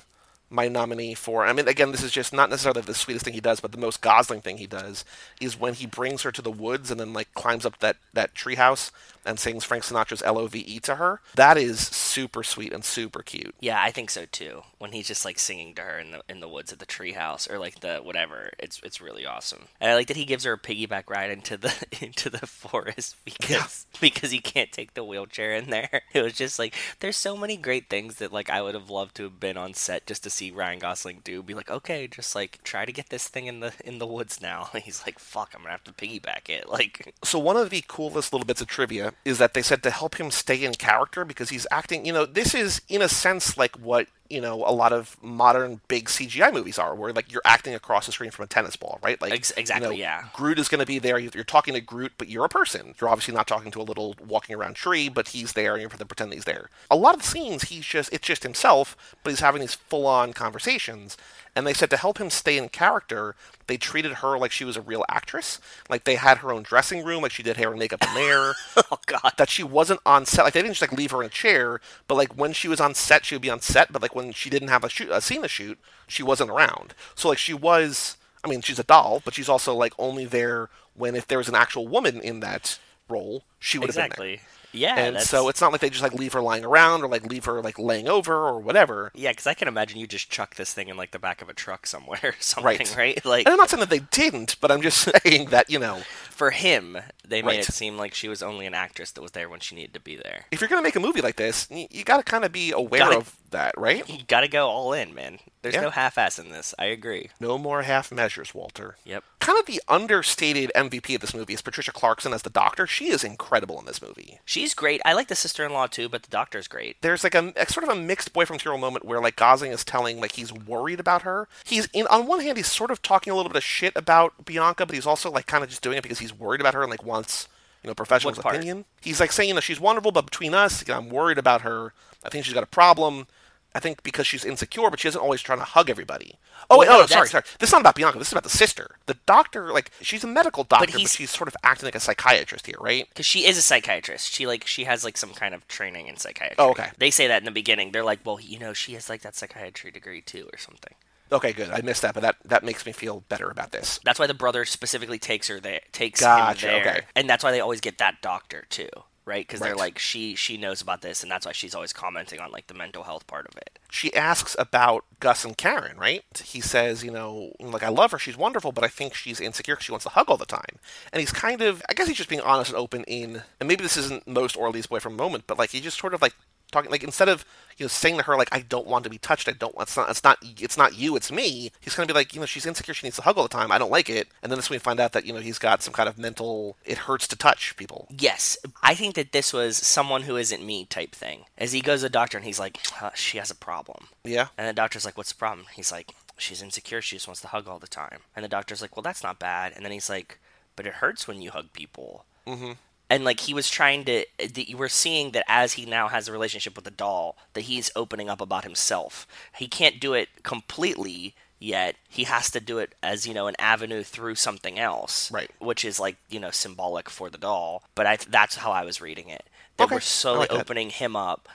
my nominee for. I mean, again, this is just not necessarily the sweetest thing he does, but the most Gosling thing he does is when he brings her to the woods and then like climbs up that that treehouse and sings Frank Sinatra's "Love" to her. That is super sweet and super cute. Yeah, I think so too. When he's just like singing to her in the in the woods at the treehouse or like the whatever, it's it's really awesome. And I like that he gives her a piggyback ride into the into the forest because because he can't take the wheelchair in there. It was just like there's so many great things that like I would have loved to have been on set just to see Ryan Gosling do. Be like, okay, just like try to get this thing in the in the woods now. he's like, fuck, I'm gonna have to piggyback it. Like, So one of the coolest little bits of trivia is that they said to help him stay in character because he's acting. You know, this is in a sense like what you know a lot of modern big CGI movies are, where like you're acting across the screen from a tennis ball, right? Like Ex- exactly, you know, yeah. Groot is going to be there. You're talking to Groot, but you're a person. You're obviously not talking to a little walking around tree, but he's there, and you're to pretend he's there. A lot of the scenes, he's just it's just himself, but he's having these full on conversations. And they said to help him stay in character, they treated her like she was a real actress. Like they had her own dressing room, like she did hair and makeup in there. oh god, that she wasn't on set. Like they didn't just like leave her in a chair, but like when she was on set, she would be on set. But like when she didn't have a shoot, a scene to shoot, she wasn't around. So like she was. I mean, she's a doll, but she's also like only there when if there was an actual woman in that role, she would have been there. Yeah, And that's, so it's not like they just like leave her lying around or like leave her like laying over or whatever. yeah, because I can imagine you just chuck this thing in like the back of a truck somewhere, or something, Right. right? Like And I'm not saying that they didn't, but I'm just saying that, you know, for him, they made Right. it seem like she was only an actress that was there when she needed to be there. if you're going to make a movie like this, you, you got to kind of be aware Gotta- of that, right? You got to go all in, man. There's Yeah. no half-ass in this. I agree. No more half measures, Walter. Yep. Kind of the understated MVP of this movie is Patricia Clarkson as the doctor. She is incredible in this movie. She's great. I like the sister-in-law too, but the doctor's great. There's like a, a sort of a mixed boyfriend material moment where like Gosling is telling like he's worried about her. He's in on one hand he's sort of talking a little bit of shit about Bianca, but he's also like kind of just doing it because he's worried about her and like wants you know professional's part? opinion. He's like saying that she's wonderful, but between us, you know, I'm worried about her. I think she's got a problem. I think because she's insecure, but she isn't always trying to hug everybody. Oh, wait, Well, oh, no, sorry, sorry. This is not about Bianca. This is about the sister. The doctor, like, she's a medical doctor, but, he's- she's sort of acting like a psychiatrist here, right? Because she is a psychiatrist. She like she has like some kind of training in psychiatry. Oh, okay. They say that in the beginning. They're like, well, you know, she has like that psychiatry degree too, or something. Okay, good. I missed that, but that, that makes me feel better about this. That's why the brother specifically takes her there, takes Gotcha, him there, okay. and that's why they always get that doctor too, right? Because they're like, she she knows about this, and that's why she's always commenting on like the mental health part of it. She asks about Gus and Karen, right? He says, you know, like, I love her, she's wonderful, but I think she's insecure because she wants to hug all the time. And he's kind of, I guess he's just being honest and open in, and maybe this isn't most or least boyfriend moment, but like, he just sort of like, talking like instead of you know saying to her like I don't want to be touched I don't it's not it's not it's not you it's me he's gonna be like you know she's insecure she needs to hug all the time I don't like it and then this we find out that you know he's got some kind of mental it hurts to touch people Yes, I think that this was someone who isn't me type thing. As he goes to the doctor and he's like, uh, she has a problem. yeah And the doctor's like, what's the problem? He's like, she's insecure. She just wants to hug all the time. And the doctor's like, well, that's not bad. And then he's like, but it hurts when you hug people. Mm-hmm. And like he was trying to, eh, that you were seeing that as he now has a relationship with the doll, that he's opening up about himself. He can't do it completely yet. He has to do it as you know an avenue through something else, Right. Which is like you know symbolic for the doll. But I that's how I was reading it. They Okay, were slowly like that. opening him up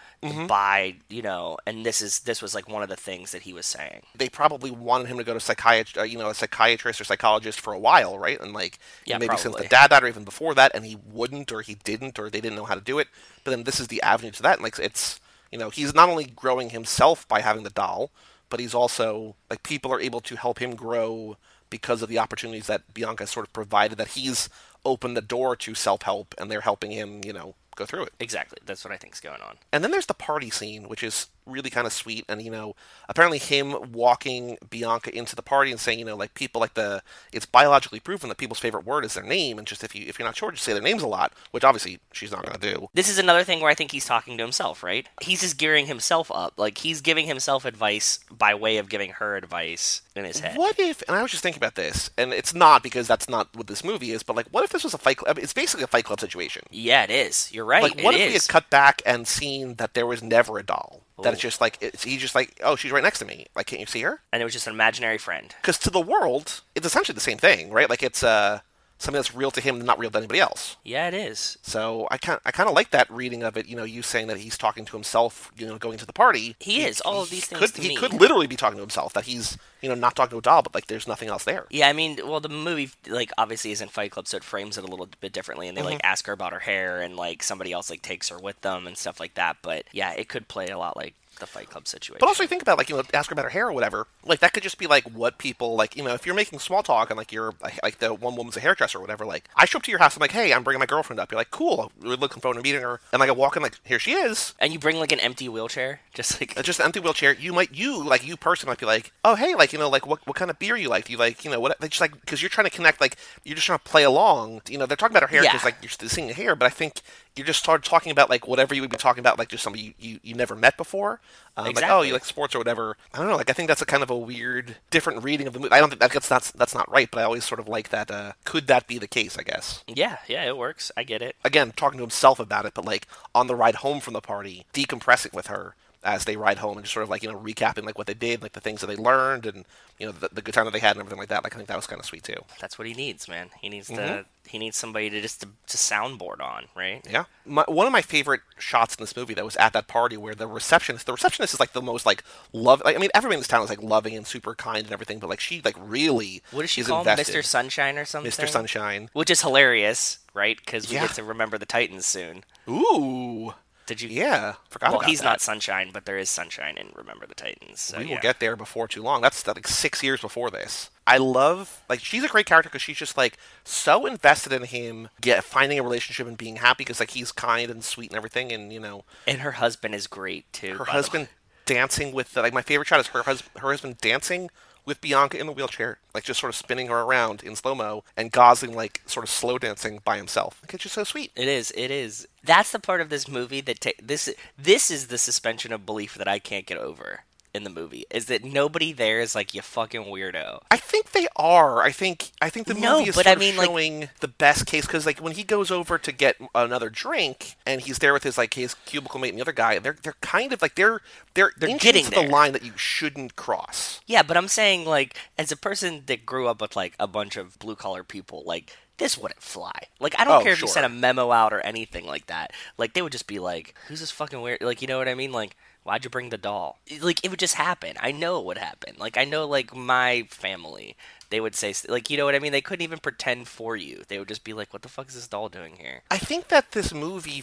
by you know, and this is this was like one of the things that he was saying. they probably wanted him to go to psychiatrist, uh, you know, a psychiatrist or psychologist for a while, right? And like, Yeah, maybe since the dad died, or even before that, and he wouldn't, or he didn't, or they didn't know how to do it. But then this is the avenue to that, and like, it's you know, he's not only growing himself by having the doll, but he's also like people are able to help him grow because of the opportunities that Bianca sort of provided. That he's opened the door to self help, and they're helping him, you know, go through it. Exactly, that's what I think's going on. And then there's the party scene, which is really kind of sweet. And you know, apparently him walking Bianca into the party and saying, you know, like people like the it's biologically proven that people's favorite word is their name, and just if you if you're not sure, just say their names a lot, which obviously she's not going to do. This is another thing where I think he's talking to himself, right? He's just gearing himself up. Like he's giving himself advice by way of giving her advice in his head. What if? And I was just thinking about this, and it's not because that's not what this movie is, but like, what if this was a fight? Club? It's basically a Fight Club situation. Yeah, it is. You're right. Like, what it if we had cut back and seen that there was never a doll? That it's just like it's, he's just like, oh, she's right next to me. Like, can't you see her? and it was just an imaginary friend. because to the world, it's essentially the same thing, right? Like it's uh, something that's real to him and not real to anybody else. Yeah, it is. So I kind I kind of like that reading of it. You know, you saying that he's talking to himself. You know, going to the party. He is. All of these things Could, he me. could literally be talking to himself. That he's you know not talking to a doll, but like there's nothing else there. Yeah, I mean, well, the movie like obviously is in Fight Club, so it frames it a little bit differently, and they Mm-hmm. like ask her about her hair, and like somebody else like takes her with them and stuff like that. But yeah, it could play a lot like the Fight Club situation. But also, you think about like you know, ask her about her hair or whatever. Like that could just be like what people like. You know, if you're making small talk and like you're like the one woman's a hairdresser or whatever. Like I show up to your house, I'm like, hey, I'm bringing my girlfriend up. You're like, cool. We're looking forward to meeting her. And like I walk in, like here she is. and you bring like an empty wheelchair, just like uh, just an empty wheelchair. You might, you like you person might be like, oh hey, like you know, like what what kind of beer you like? Do you like you know what? They just like because you're trying to connect, like you're just trying to play along. You know, they're talking about her hair because Yeah. like you're seeing the hair, but I think you just started talking about like whatever you would be talking about, like just somebody you, you, you never met before. Um, Like oh, you like sports or whatever. I don't know. Like I think that's a kind of a weird, different reading of the movie. I don't think that, that's that's that's not right, but I always sort of like that. Uh, could that be the case? I guess. yeah, yeah, it works. I get it. Again, talking to himself about it, but like on the ride home from the party, decompressing with her. As they ride home and just sort of like you know recapping like what they did, like the things that they learned, and you know the, the good time that they had and everything like that. Like I think that was kind of sweet too. That's what he needs, man. He needs Mm-hmm. to. He needs somebody to just to, to soundboard on, right? Yeah, my, one of my favorite shots in this movie that was at that party where the receptionist, the receptionist is like the most like love. Like, I mean, everybody in this town is like loving and super kind and everything, but like she like really What does she is call him? Mr. Sunshine or something? Mr. Sunshine. Which is hilarious, right? Because we Yeah. get to remember the Titans soon. Ooh, Did you? yeah, forgot Well, he's that. not Sunshine, but there is Sunshine in Remember the Titans. So, we yeah. will get there before too long. That's like six years before this. I love like she's a great character because she's just like so invested in him, get finding a relationship and being happy because like he's kind and sweet and everything, and you know And her husband is great too. her the husband dancing with like my favorite shot is her hus- her husband dancing with Bianca in the wheelchair, like just sort of spinning her around in slow mo, and Gosling like sort of slow dancing by himself. Like, it's just so sweet. It is. It is. That's the part of this movie that ta- this this is the suspension of belief that I can't get over in the movie. Is that nobody there is like you fucking weirdo. I think they are. I think I think the No, movie is but I of mean, like- the best case because like when he goes over to get another drink and he's there with his like his cubicle mate and the other guy, they're they're kind of like they're they're They're getting to the line that you shouldn't cross. Yeah, but I'm saying like as a person that grew up with like a bunch of blue collar people, like this wouldn't fly. Like I don't Oh, care if you sent a memo out or anything like that. Like they would just be like, "Who's this fucking weird?" Like you know what I mean? Like why'd you bring the doll? Like it would just happen. I know it would happen. Like I know like my family. They would say like you know what I mean. They couldn't even pretend for you. They would just be like, "What the fuck is this doll doing here?" I think that this movie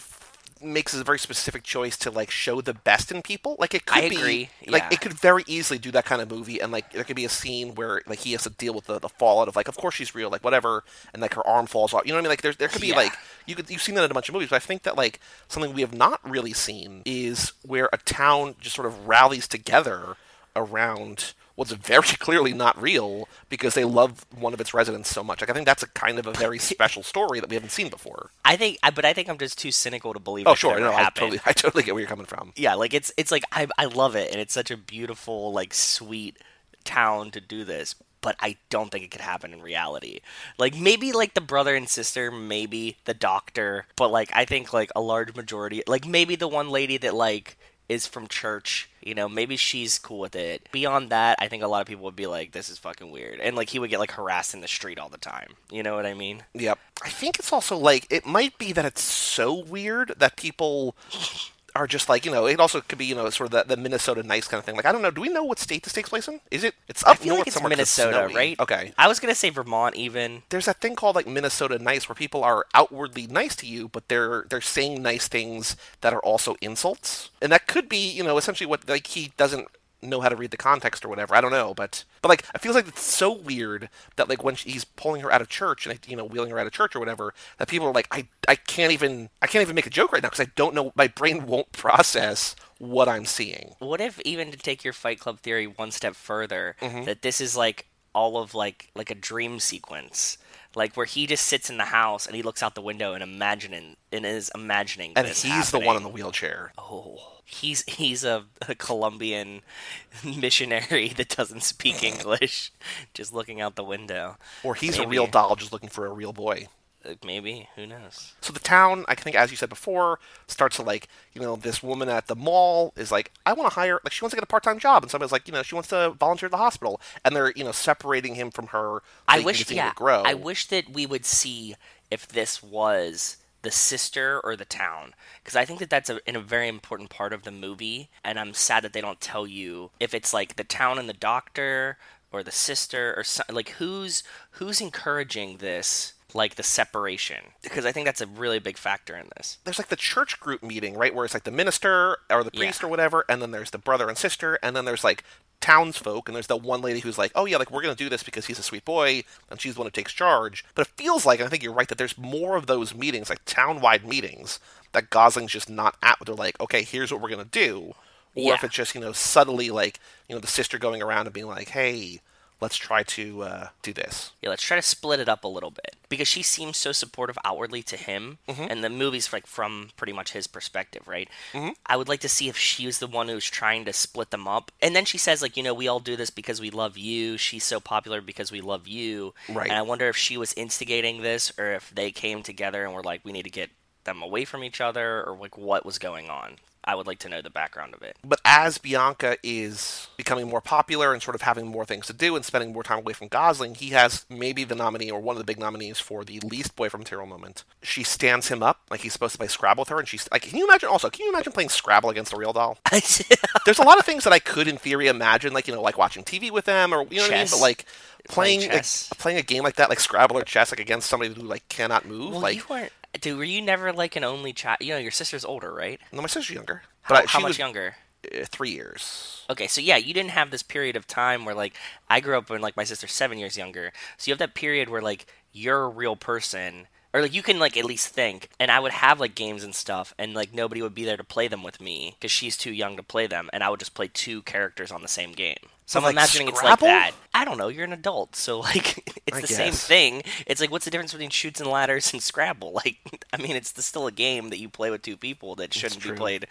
makes a very specific choice to like show the best in people. Like it could I be agree, like yeah. it could very easily do that kind of movie and like there could be a scene where like he has to deal with the, the fallout of like of course she's real like whatever and like her arm falls off. You know what I mean? Like there's there could be Yeah. like you could you've seen that in a bunch of movies, but I think that like something we have not really seen is where a town just sort of rallies together around what's very clearly not real because they love one of its residents so much. Like I think that's a kind of a very special story that we haven't seen before. I think, but I think I'm just too cynical to believe. Oh sure, no, I totally, I totally get where you're coming from. yeah like it's it's like I, I love it and it's such a beautiful like sweet town to do this but i don't think it could happen in reality like maybe like the brother and sister maybe the doctor but like i think like a large majority like maybe the one lady that like is from church you know maybe she's cool with it. Beyond that i think a lot of people would be like this is fucking weird. And like he would get like harassed in the street all the time. You know what i mean? Yep. I think it's also like it might be that it's so weird that people are just like you know. It also could be you know sort of the, the Minnesota nice kind of thing. Like I don't know. Do we know what state this takes place in? Is it? It's up i feel north like it's somewhere minnesota right Okay. i was gonna say vermont even There's that thing called like Minnesota nice where people are outwardly nice to you, but they're they're saying nice things that are also insults, and that could be you know essentially what like he doesn't know how to read the context or whatever. I don't know, but but like it feels like it's so weird that like when he's pulling her out of church and you know wheeling her out of church or whatever, that people are like I I can't even I can't even make a joke right now because I don't know my brain won't process what I'm seeing. what if even to take your fight club theory one step further Mm-hmm. that this is like all of like like a dream sequence like where he just sits in the house and he looks out the window and imagining and is imagining And he's the one in the wheelchair. oh he's he's a, a colombian missionary that doesn't speak english just looking out the window Or he's a real doll just looking for a real boy. Uh, maybe who knows So the town, I think, as you said before, starts to like, you know, this woman at the mall is like, I want to hire, like, she wants to get a part-time job, and somebody's like, you know, she wants to volunteer at the hospital, and they're, you know, separating him from her. so I wish, yeah, grow. I wish that we would see if this was the sister or the town, because I think that that's a, in a very important part of the movie, and I'm sad that they don't tell you if it's like the town and the doctor or the sister or so, like who's who's encouraging this, like the separation, because I think that's a really big factor in this. There's like the church group meeting, right, where it's like the minister or the priest Yeah. or whatever, and then there's the brother and sister, and then there's like townsfolk, and there's the one lady who's like, oh yeah, like we're gonna do this because he's a sweet boy, and she's the one who takes charge. But it feels like, and I think you're right, that there's more of those meetings, like town-wide meetings, that Gosling's just not at. Where they're like, okay, here's what we're gonna do, or if it's just you know subtly like you know the sister going around and being like, hey, let's try to uh, do this. Yeah, let's try to split it up a little bit because she seems so supportive outwardly to him, and the movie's like from pretty much his perspective, right? Mm-hmm. I would like to see if she was the one who's trying to split them up, and then she says like, you know, we all do this because we love you. She's so popular because we love you, Right. And I wonder if she was instigating this or if they came together and were like, we need to get them away from each other, or like what was going on. I would like to know the background of it. But as Bianca is becoming more popular and sort of having more things to do and spending more time away from Gosling, he has maybe the nominee or one of the big nominees for the least boy from material moment. She stands him up like he's supposed to play Scrabble with her, and she's like, "Can you imagine?" Also, can you imagine playing Scrabble against a real doll? There's a lot of things that I could, in theory, imagine, like you know, like watching TV with them, or you know what I mean. But like playing Playing a, playing a game like that, like Scrabble or chess, like against somebody who like cannot move, well, like you weren't. Dude, were you never like an only child? You know, your sister's older, right? no, my sister's younger, How, but I- how much was younger? uh, three years. Okay, so yeah, you didn't have this period of time where like I grew up when like my sister's seven years younger. So you have that period where like you're a real person, or like you can like at least think. And I would have like games and stuff, and like nobody would be there to play them with me because she's too young to play them, and I would just play two characters on the same game. So I'm like, imagining it's like that. I don't know. You're an adult, so like it's I the same thing. It's like what's the difference between shoots and ladders and Scrabble? Like, I mean, it's still a game that you play with two people that shouldn't be played.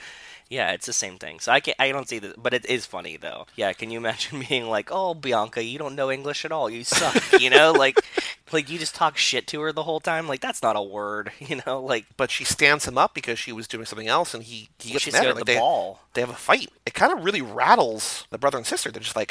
Yeah, it's the same thing. So I can I don't see this, but it is funny though. Yeah, can you imagine being like, "Oh, Bianca, you don't know English at all. You suck." You know, like like you just talk shit to her the whole time. Like that's not a word. You know, like But she stands him up because she was doing something else, and he he gets she's mad. at her. got Like the they, ball. they have a fight. It kind of really rattles the brother and sister. They're just like,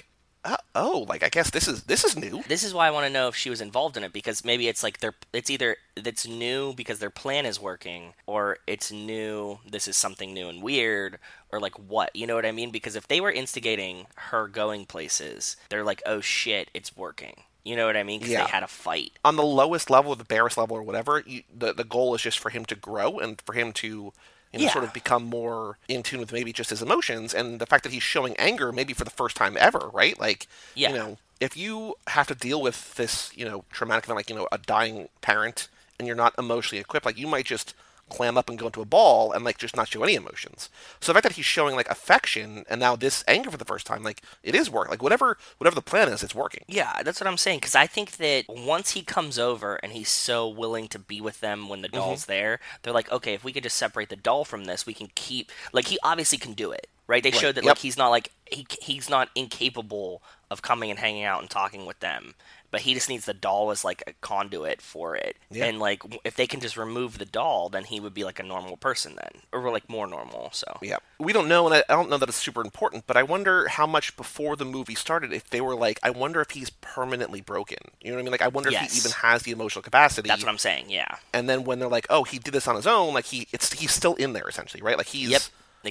uh, oh, like I guess this is this is new. This is why I want to know if she was involved in it because maybe it's like they're it's either it's new because their plan is working or it's new this is something new and weird or like what you know what I mean because if they were instigating her going places they're like oh shit it's working you know what I mean because Yeah. they had a fight On the lowest level, the barest level, or whatever, you, the the goal is just for him to grow and for him to. You know, Yeah. sort of become more in tune with maybe just his emotions and the fact that he's showing anger maybe for the first time ever, right? Like, Yeah. you know, if you have to deal with this, you know, traumatic event like, you know, a dying parent and you're not emotionally equipped, like you might just clam up and go into a ball and like just not show any emotions. So the fact that he's showing like affection and now this anger for the first time, like it is working. Like whatever whatever the plan is, it's working. Yeah, that's what I'm saying. Because I think that once he comes over and he's so willing to be with them when the mm-hmm. doll's there, they're like, okay, if we could just separate the doll from this, we can keep. Like he obviously can do it, right? They showed that yep. like he's not like he he's not incapable of coming and hanging out and talking with them. But he just needs the doll as like a conduit for it, Yeah. and like if they can just remove the doll, then he would be like a normal person then, or like more normal. So Yeah, we don't know, and I, I don't know that it's super important, but I wonder how much before the movie started, if they were like, I wonder if he's permanently broken. You know what I mean? Like, I wonder if he even has the emotional capacity. that's what I'm saying. Yeah. And then when they're like, oh, he did this on his own, like he, it's he's still in there essentially, right? Like he's Yep,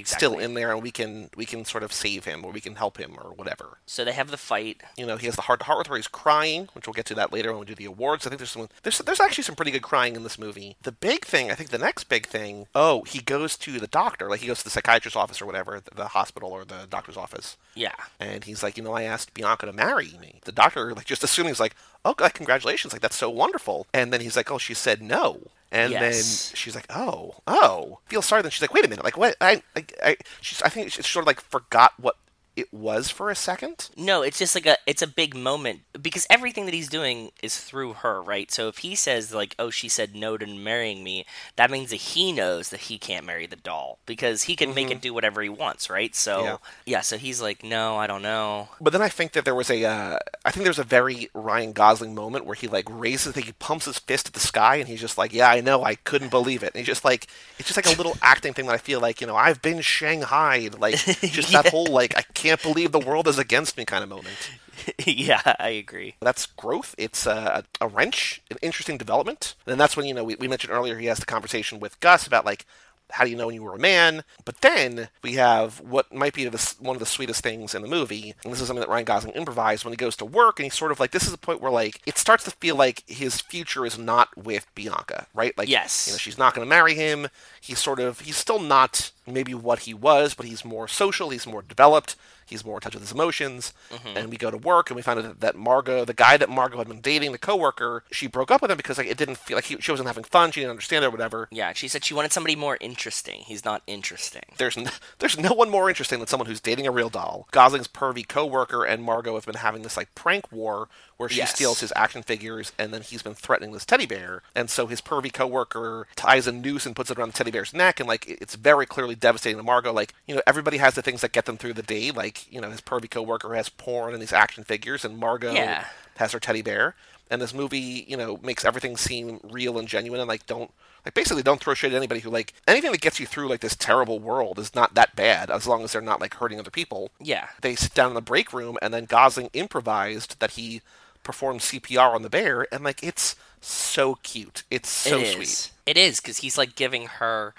still in there, and we can we can sort of save him or we can help him or whatever. So they have the fight. You know, he has the heart to heart with her. He's crying, which we'll get to that later when we do the awards. I think there's some there's there's actually some pretty good crying in this movie. The big thing, I think, the next big thing. Oh, he goes to the doctor, like he goes to the psychiatrist's office or whatever, the, the hospital or the doctor's office, Yeah. and he's like, you know, I asked Bianca to marry me. The doctor, like, just assuming he's like, oh, congratulations, like that's so wonderful. And then he's like, oh, she said no. And Yes. then she's like, "Oh, oh." Feel sorry. Then she's like, "Wait a minute. Like, what? I, I, I she's. I think she sort of like forgot what it was for a second. No, it's just like a it's a big moment because everything that he's doing is through her, right? So if he says like, "Oh, she said no to marrying me," that means that he knows that he can't marry the doll because he can make it do whatever he wants, right? So Mm-hmm. Yeah. yeah. so he's like, "No, I don't know." But then I think that there was a, uh, I think there's a very Ryan Gosling moment where he like raises, he pumps his fist at the sky, and he's just like, "Yeah, I know, I couldn't believe it." And he's just like, it's just like a little acting thing that I feel like, you know, I've been shanghaied, like just that whole like, I can't believe the world is against me kind of moment. yeah, I agree. That's growth. It's uh, a wrench, an interesting development. And that's when, you know, we, we mentioned earlier he has the conversation with Gus about, like, how do you know when you were a man? But then we have what might be the, one of the sweetest things in the movie. And this is something that Ryan Gosling improvised when he goes to work. And he's sort of like, this is a point where, like, it starts to feel like his future is not with Bianca, right? Like, Yes. you know, she's not going to marry him. He's sort of, he's still not maybe what he was, but he's more social, he's more developed. He's more in touch with his emotions, mm-hmm. and we go to work, and we find out that Margot, the guy that Margot had been dating, the coworker, she broke up with him because like it didn't feel like he, she wasn't having fun. She didn't understand it or whatever. Yeah, she said she wanted somebody more interesting. He's not interesting. There's n- there's no one more interesting than someone who's dating a real doll. Gosling's pervy coworker and Margot have been having this like prank war where she Yes. steals his action figures, and then he's been threatening this teddy bear, and so his pervy coworker ties a noose and puts it around the teddy bear's neck, and like it's very clearly devastating to Margot. Like you know everybody has the things that get them through the day. Like you know his pervy coworker has porn and these action figures, and Margot Yeah. has her teddy bear. And this movie, you know, makes everything seem real and genuine, and like don't like basically don't throw shade at anybody who like anything that gets you through like this terrible world is not that bad as long as they're not like hurting other people. Yeah. They sit down in the break room and then Gosling improvised that he performed CPR on the bear and like it's so cute. It's so It sweet. is. It is because he's like giving her.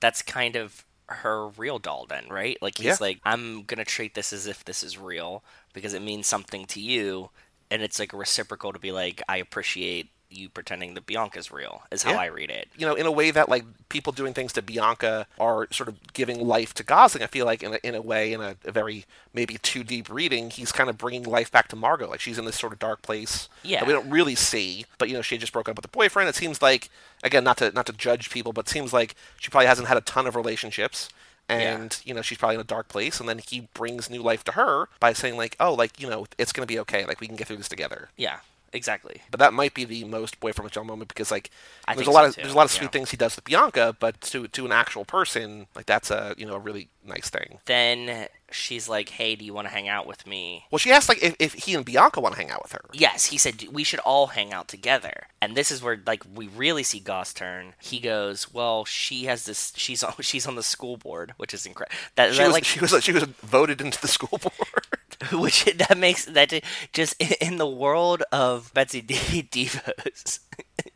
That's kind of her real doll, then, right? Like he's Yeah. like, I'm gonna treat this as if this is real because it means something to you, and it's like a reciprocal to be like, I appreciate you pretending that Bianca's real. Is how Yeah. I read it. you know, in a way that like people doing things to Bianca are sort of giving life to Gosling. I feel like in a, in a way, in a, a very maybe too deep reading, he's kind of bringing life back to Margot. Like she's in this sort of dark place Yeah. that we don't really see. But you know, she had just broke up with her boyfriend. It seems like again, not to not to judge people, but it seems like she probably hasn't had a ton of relationships. And you know she's probably in a dark place, and then he brings new life to her by saying like, "Oh, like you know, it's gonna be okay. Like we can get through this together." Yeah, exactly. But that might be the most boyfriend with John moment because like I there's a lot so, of too, there's a lot of yeah. sweet things he does with Bianca, but to to an actual person, like that's a you know a really nice thing. Then she's like, Hey, do you want to hang out with me? Well, she asked like if, if he and Bianca want to hang out with her. Yes, he said we should all hang out together. And this is where like we really see Goss turn. He goes, "Well, she has this. She's on. She's on the school board, which is incredible. That, She that, was like she was she was voted into the school board. which that makes that just in the world of Betsy D divas.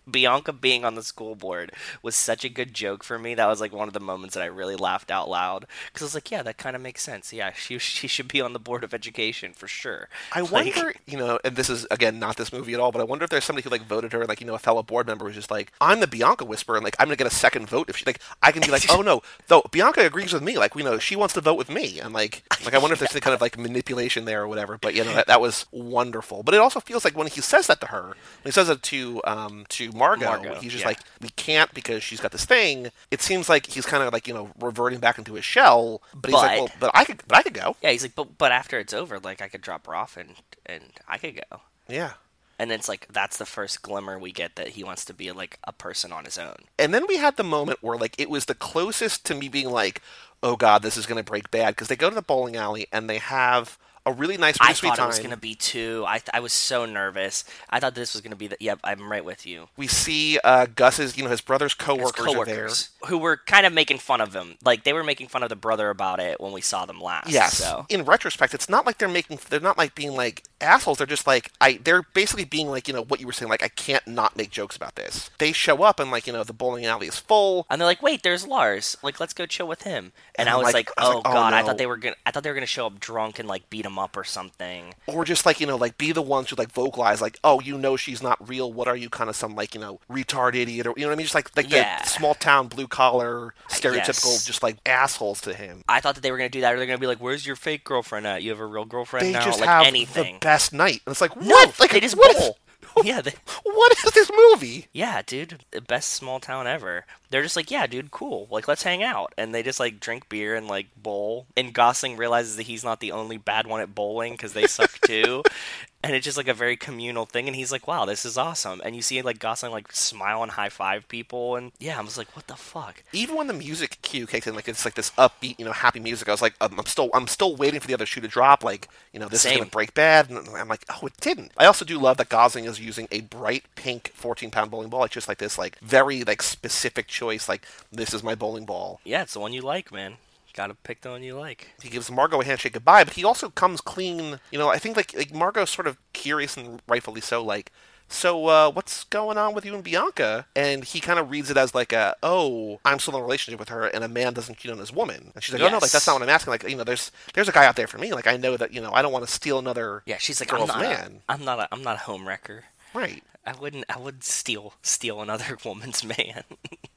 Bianca being on the school board was such a good joke for me. That was like one of the moments that I really laughed out loud because I was like, "Yeah, that kind of makes sense. Yeah, she she should be on the board of education for sure." I Like- wonder, you know, and this is again not this movie at all, but I wonder if there's somebody who like voted her, like you know, a fellow board member who's just like, I'm the Bianca whisperer, and like I'm gonna get a second vote if she like I can be like, oh no, though Bianca agrees with me, like we know she wants to vote with me, and like like I wonder if there's any kind of like manipulation there or whatever. But you know, that, that was wonderful. But it also feels like when he says that to her, when he says it to um to Margot, Margot, he's just yeah. like, we can't because she's got this thing. It seems like he's kind of like you know reverting back into his shell, but he's like, well, but I could, but I could go, Yeah, he's like, "But but after it's over, like I could drop her off and and I could go." yeah. And it's like that's the first glimmer we get that he wants to be like a person on his own. And then we had the moment where like it was the closest to me being like, "Oh God, this is gonna break bad," because they go to the bowling alley and they have a really nice, really I sweet thought time. it was gonna be two. I I was so nervous. I thought this was gonna be the. Yep, I'm right with you. We see uh, Gus's, you know, his brother's His coworkers, there. coworkers who were kind of making fun of him, like they were making fun of the brother about it when we saw them last. Yes. So In retrospect, it's not like they're making. They're not like being like assholes. They're just like I. They're basically being like you know what you were saying. Like I can't not make jokes about this. They show up and like you know the bowling alley is full. and they're like, "Wait, there's Lars. Like, let's go chill with him." And, And I was like- like, I was "Oh like, oh, God!" I thought they were gonna. I thought they were gonna show up drunk and like beat him up or something. or just like you know like be the ones who like vocalize like oh you know she's not real what are you kind of some like you know retard idiot or you know what i mean just like like Yeah. the small town blue collar stereotypical Yes. just like assholes to him I thought that they were gonna do that, or they're gonna be like, "Where's your fake girlfriend at? You have a real girlfriend they now?" just like have anything. the best night and it's like No, what like they just what. yeah, they, what is this movie yeah, dude, the best small town ever. They're just like, yeah, dude, cool. Like, let's hang out, and they just like drink beer and like bowl. And Gosling realizes that he's not the only bad one at bowling because they suck too. And it's just like a very communal thing, and he's like, "Wow, this is awesome." And you see like Gosling like smile and high five people, and yeah, I was like, "What the fuck?" even when the music cue kicks in like it's like this upbeat you know happy music i was like um, i'm still i'm still waiting for the other shoe to drop like you know this is Same. gonna break bad and i'm like oh it didn't i also do love that gosling is using a bright pink 14 pound bowling ball it's just like this like very like specific choice like this is my bowling ball Yeah, it's the one you like, man. Gotta pick the one you like. he gives Margot a handshake goodbye, but he also comes clean. You know, I think like like Margot's sort of curious and rightfully so. Like, so uh, what's going on with you and Bianca? And he kind of reads it as like a, oh, I'm still in a relationship with her, and a man doesn't cheat on his woman. And she's like, oh no, like that's not what I'm asking. Like, you know, there's there's a guy out there for me. Like, I know that you know I don't want to steal another. Yeah, she's like, I'm not, man. A, I'm not, a, I'm not a home wrecker. Right. I wouldn't, I would steal, steal another woman's man.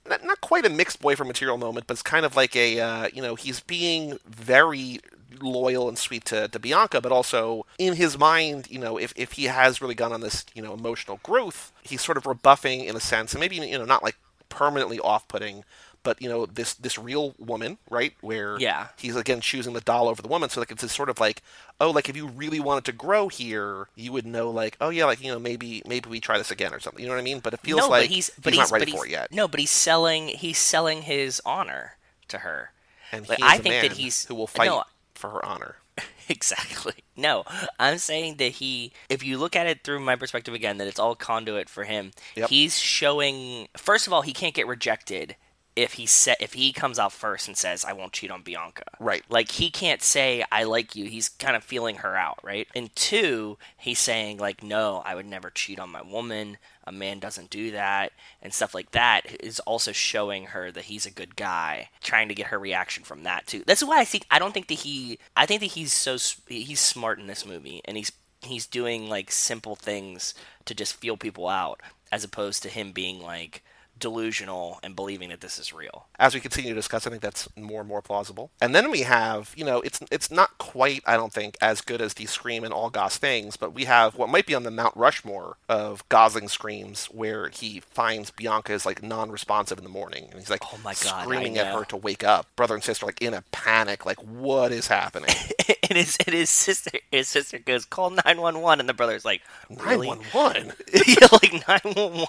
not, not quite a mixed boyfriend material moment, but it's kind of like a uh, you know he's being very loyal and sweet to, to Bianca, but also in his mind, you know, if, if he has really gone on this you know emotional growth, he's sort of rebuffing in a sense, and maybe you know not like permanently off-putting. But you know this this real woman, right? Where Yeah. he's again choosing the doll over the woman. So like it's this sort of like, oh, like if you really wanted to grow here, you would know like, oh yeah, like you know maybe maybe we try this again or something. You know what I mean? But it feels no, like but he's, but he's he's, not ready but for it yet. No, but he's selling, he's selling his honor to her. And Like, I think that he's- who will fight no. for her honor. exactly. No, I'm saying that he, if you look at it through my perspective again, that it's all conduit for him. Yep. He's showing. First of all, he can't get rejected if he sa- if he comes out first and says I won't cheat on Bianca. Right. Like he can't say I like you. He's kind of feeling her out, right? And two, he's saying like no, I would never cheat on my woman. A man doesn't do that and stuff like that is also showing her that he's a good guy, trying to get her reaction from that too. That's why I think I don't think that he I think that he's so he's smart in this movie and he's he's doing like simple things to just feel people out as opposed to him being like delusional and believing that this is real. As we continue to discuss, I think that's more and more plausible. And then we have, you know, it's it's not quite, I don't think, as good as the Scream and All Good Things, but we have what might be on the Mount Rushmore of Gosling screams, where he finds Bianca is like non-responsive in the morning, and he's like Oh my God, screaming at her to wake up. Brother and sister like in a panic, like what is happening? and his and his sister his sister goes call 911 and the brother's like Nine really one one. yeah like 911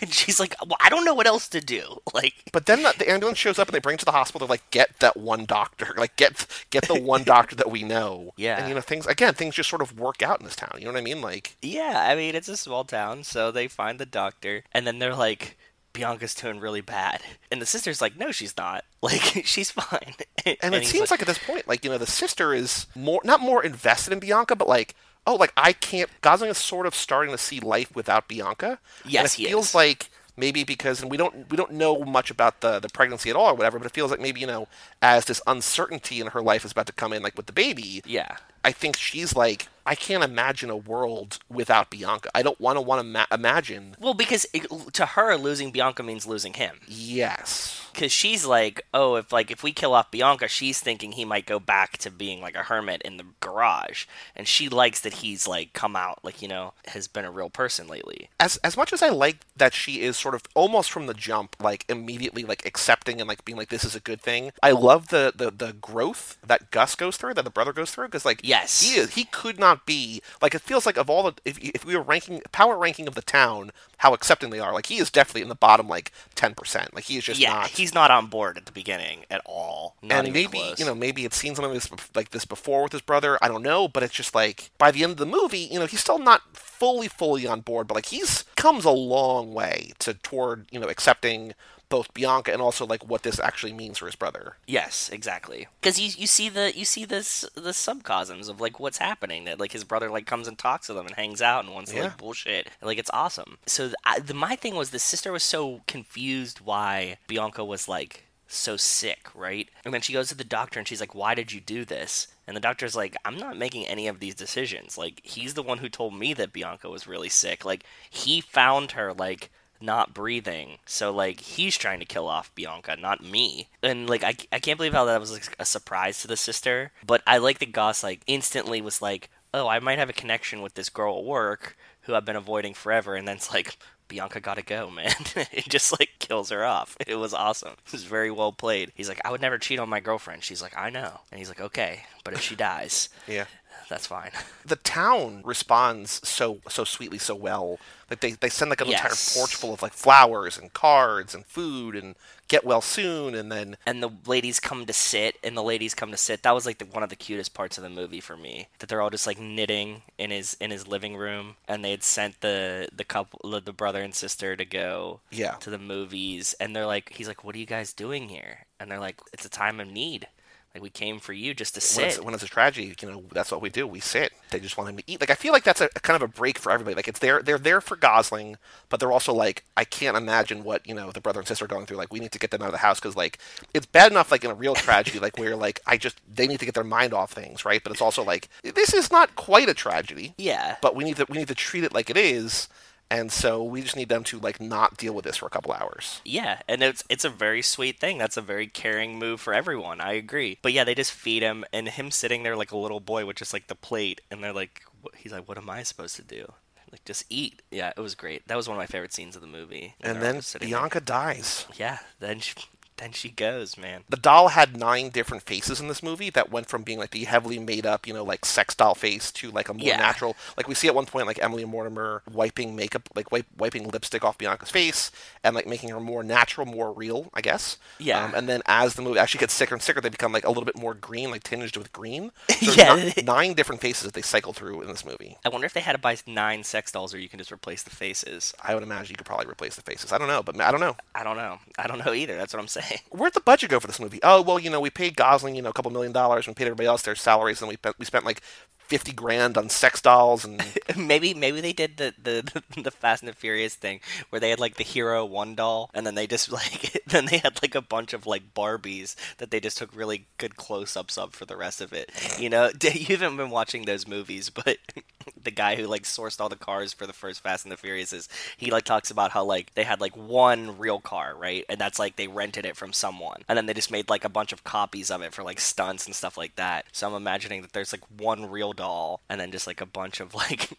and she's like well, i don't know what else to do like But then the, the ambulance shows up and they bring him to the hospital. They're like, get that one doctor, like get get the one doctor that we know. Yeah. And you know things again, things just sort of work out in this town. You know what I mean? Like yeah i mean it's a small town so they find the doctor and then they're like bianca's doing really bad and the sister's like no she's not like she's fine and, it he's seems like, at this point, like you know, the sister is more not more invested in Bianca, but like, oh, like I can't. Gosling is sort of starting to see life without Bianca. Yes, and it he feels is. like maybe because and we don't we don't know much about the the pregnancy at all or whatever, but it feels like maybe you know as this uncertainty in her life is about to come in, like with the baby. yeah I think she's like, I can't imagine a world without Bianca. I don't want to want to ma- imagine. well because it, to her losing bianca means losing him Yes. because she's like, oh, if like if we kill off Bianca, she's thinking he might go back to being like a hermit in the garage, and she likes that he's like come out like you know has been a real person lately. as as much as I like that she is sort of almost from the jump, like immediately like accepting and like being like this is a good thing. I love the the, the growth that Gus goes through, that the brother goes through, because like Yes. he is he could not be like it feels like of all the if if we were ranking power ranking of the town, how accepting they are, like he is definitely in the bottom like ten percent. Like he is just yeah, not. he's not on board at the beginning at all. And maybe close. you know maybe it's seen something this, like this before with his brother i don't know but it's just like by the end of the movie you know he's still not fully fully on board but like he's comes a long way to toward you know accepting both bianca and also like what this actually means for his brother Yes, exactly. Because you you see the you see this the subcosms of like what's happening that like his brother like comes and talks to them and hangs out and wants to Yeah. like bullshit and, like it's awesome. So th- I, the, my thing was the sister was so confused why Bianca was like so sick, right? And then she goes to the doctor and she's like, "Why did you do this?" And the doctor's like, "I'm not making any of these decisions. Like he's the one who told me that Bianca was really sick. Like he found her like." Not breathing. So like he's trying to kill off Bianca, not me. And like I, I can't believe how that was like, a surprise to the sister. But I like that Goss like instantly was like, oh, I might have a connection with this girl at work who I've been avoiding forever. And then it's like. Bianca gotta go, man. it just like kills her off. It was awesome. It was very well played. He's like, I would never cheat on my girlfriend. She's like, I know. And he's like, okay, but if she dies, yeah that's fine. the town responds so so sweetly so well like they, they send like an entire Yes. porch full of like flowers and cards and food and get well soon and then and the ladies come to sit and the ladies come to sit that was like the, one of the cutest parts of the movie for me that they're all just like knitting in his in his living room and they had sent the the couple the brother and sister to go Yeah. to the movies and they're like he's like what are you guys doing here and they're like it's a time of need like we came for you just to when it's, sit when it's a tragedy, you know, that's what we do. We sit. They just want him to eat. Like I feel like that's a, kind of a break for everybody. Like it's there, they're there for Gosling, but they're also like, I can't imagine what you know the brother and sister are going through. Like we need to get them out of the house because like it's bad enough like in a real tragedy, like where like I just they need to get their mind off things, right? But it's also like this is not quite a tragedy, yeah but we need to we need to treat it like it is. And so we just need them to like not deal with this for a couple hours. Yeah, and it's it's a very sweet thing. That's a very caring move for everyone. I agree. But yeah, they just feed him, and him sitting there like a little boy with just like the plate, and they're like, he's like, "What am I supposed to do?" Like just eat. Yeah, it was great. That was one of my favorite scenes of the movie. And then sitting there. Bianca dies. Yeah, then she, then she goes, man. The doll had nine different faces in this movie that went from being like the heavily made up, you know, like sex doll face to like a more Yeah. natural. Like we see at one point like Emily Mortimer wiping makeup, like wipe, wiping lipstick off Bianca's face and like making her more natural, more real, I guess. Yeah. Um, and then as the movie actually gets sicker and sicker, they become like a little bit more green, like tinged with green. So Yeah. ni- nine different faces that they cycle through in this movie. I wonder if they had to buy nine sex dolls or you can just replace the faces. I would imagine you could probably replace the faces. I don't know, but I don't know. I don't know. I don't know either. That's what I'm saying. Where'd the budget go for this movie? Oh, well, you know, we paid Gosling, you know, a couple million dollars, and we paid everybody else their salaries, and we pe- we spent like fifty grand on sex dolls, and maybe maybe they did the, the the Fast and the Furious thing where they had like the hero one doll and then they just like then they had like a bunch of like Barbies that they just took really good close ups of for the rest of it. You know, you haven't been watching those movies, but the guy who like sourced all the cars for the first Fast and the Furious is he like talks about how like they had like one real car, right? And that's like they rented it from someone. And then they just made like a bunch of copies of it for like stunts and stuff like that. So I'm imagining that there's like one real doll and then just like a bunch of like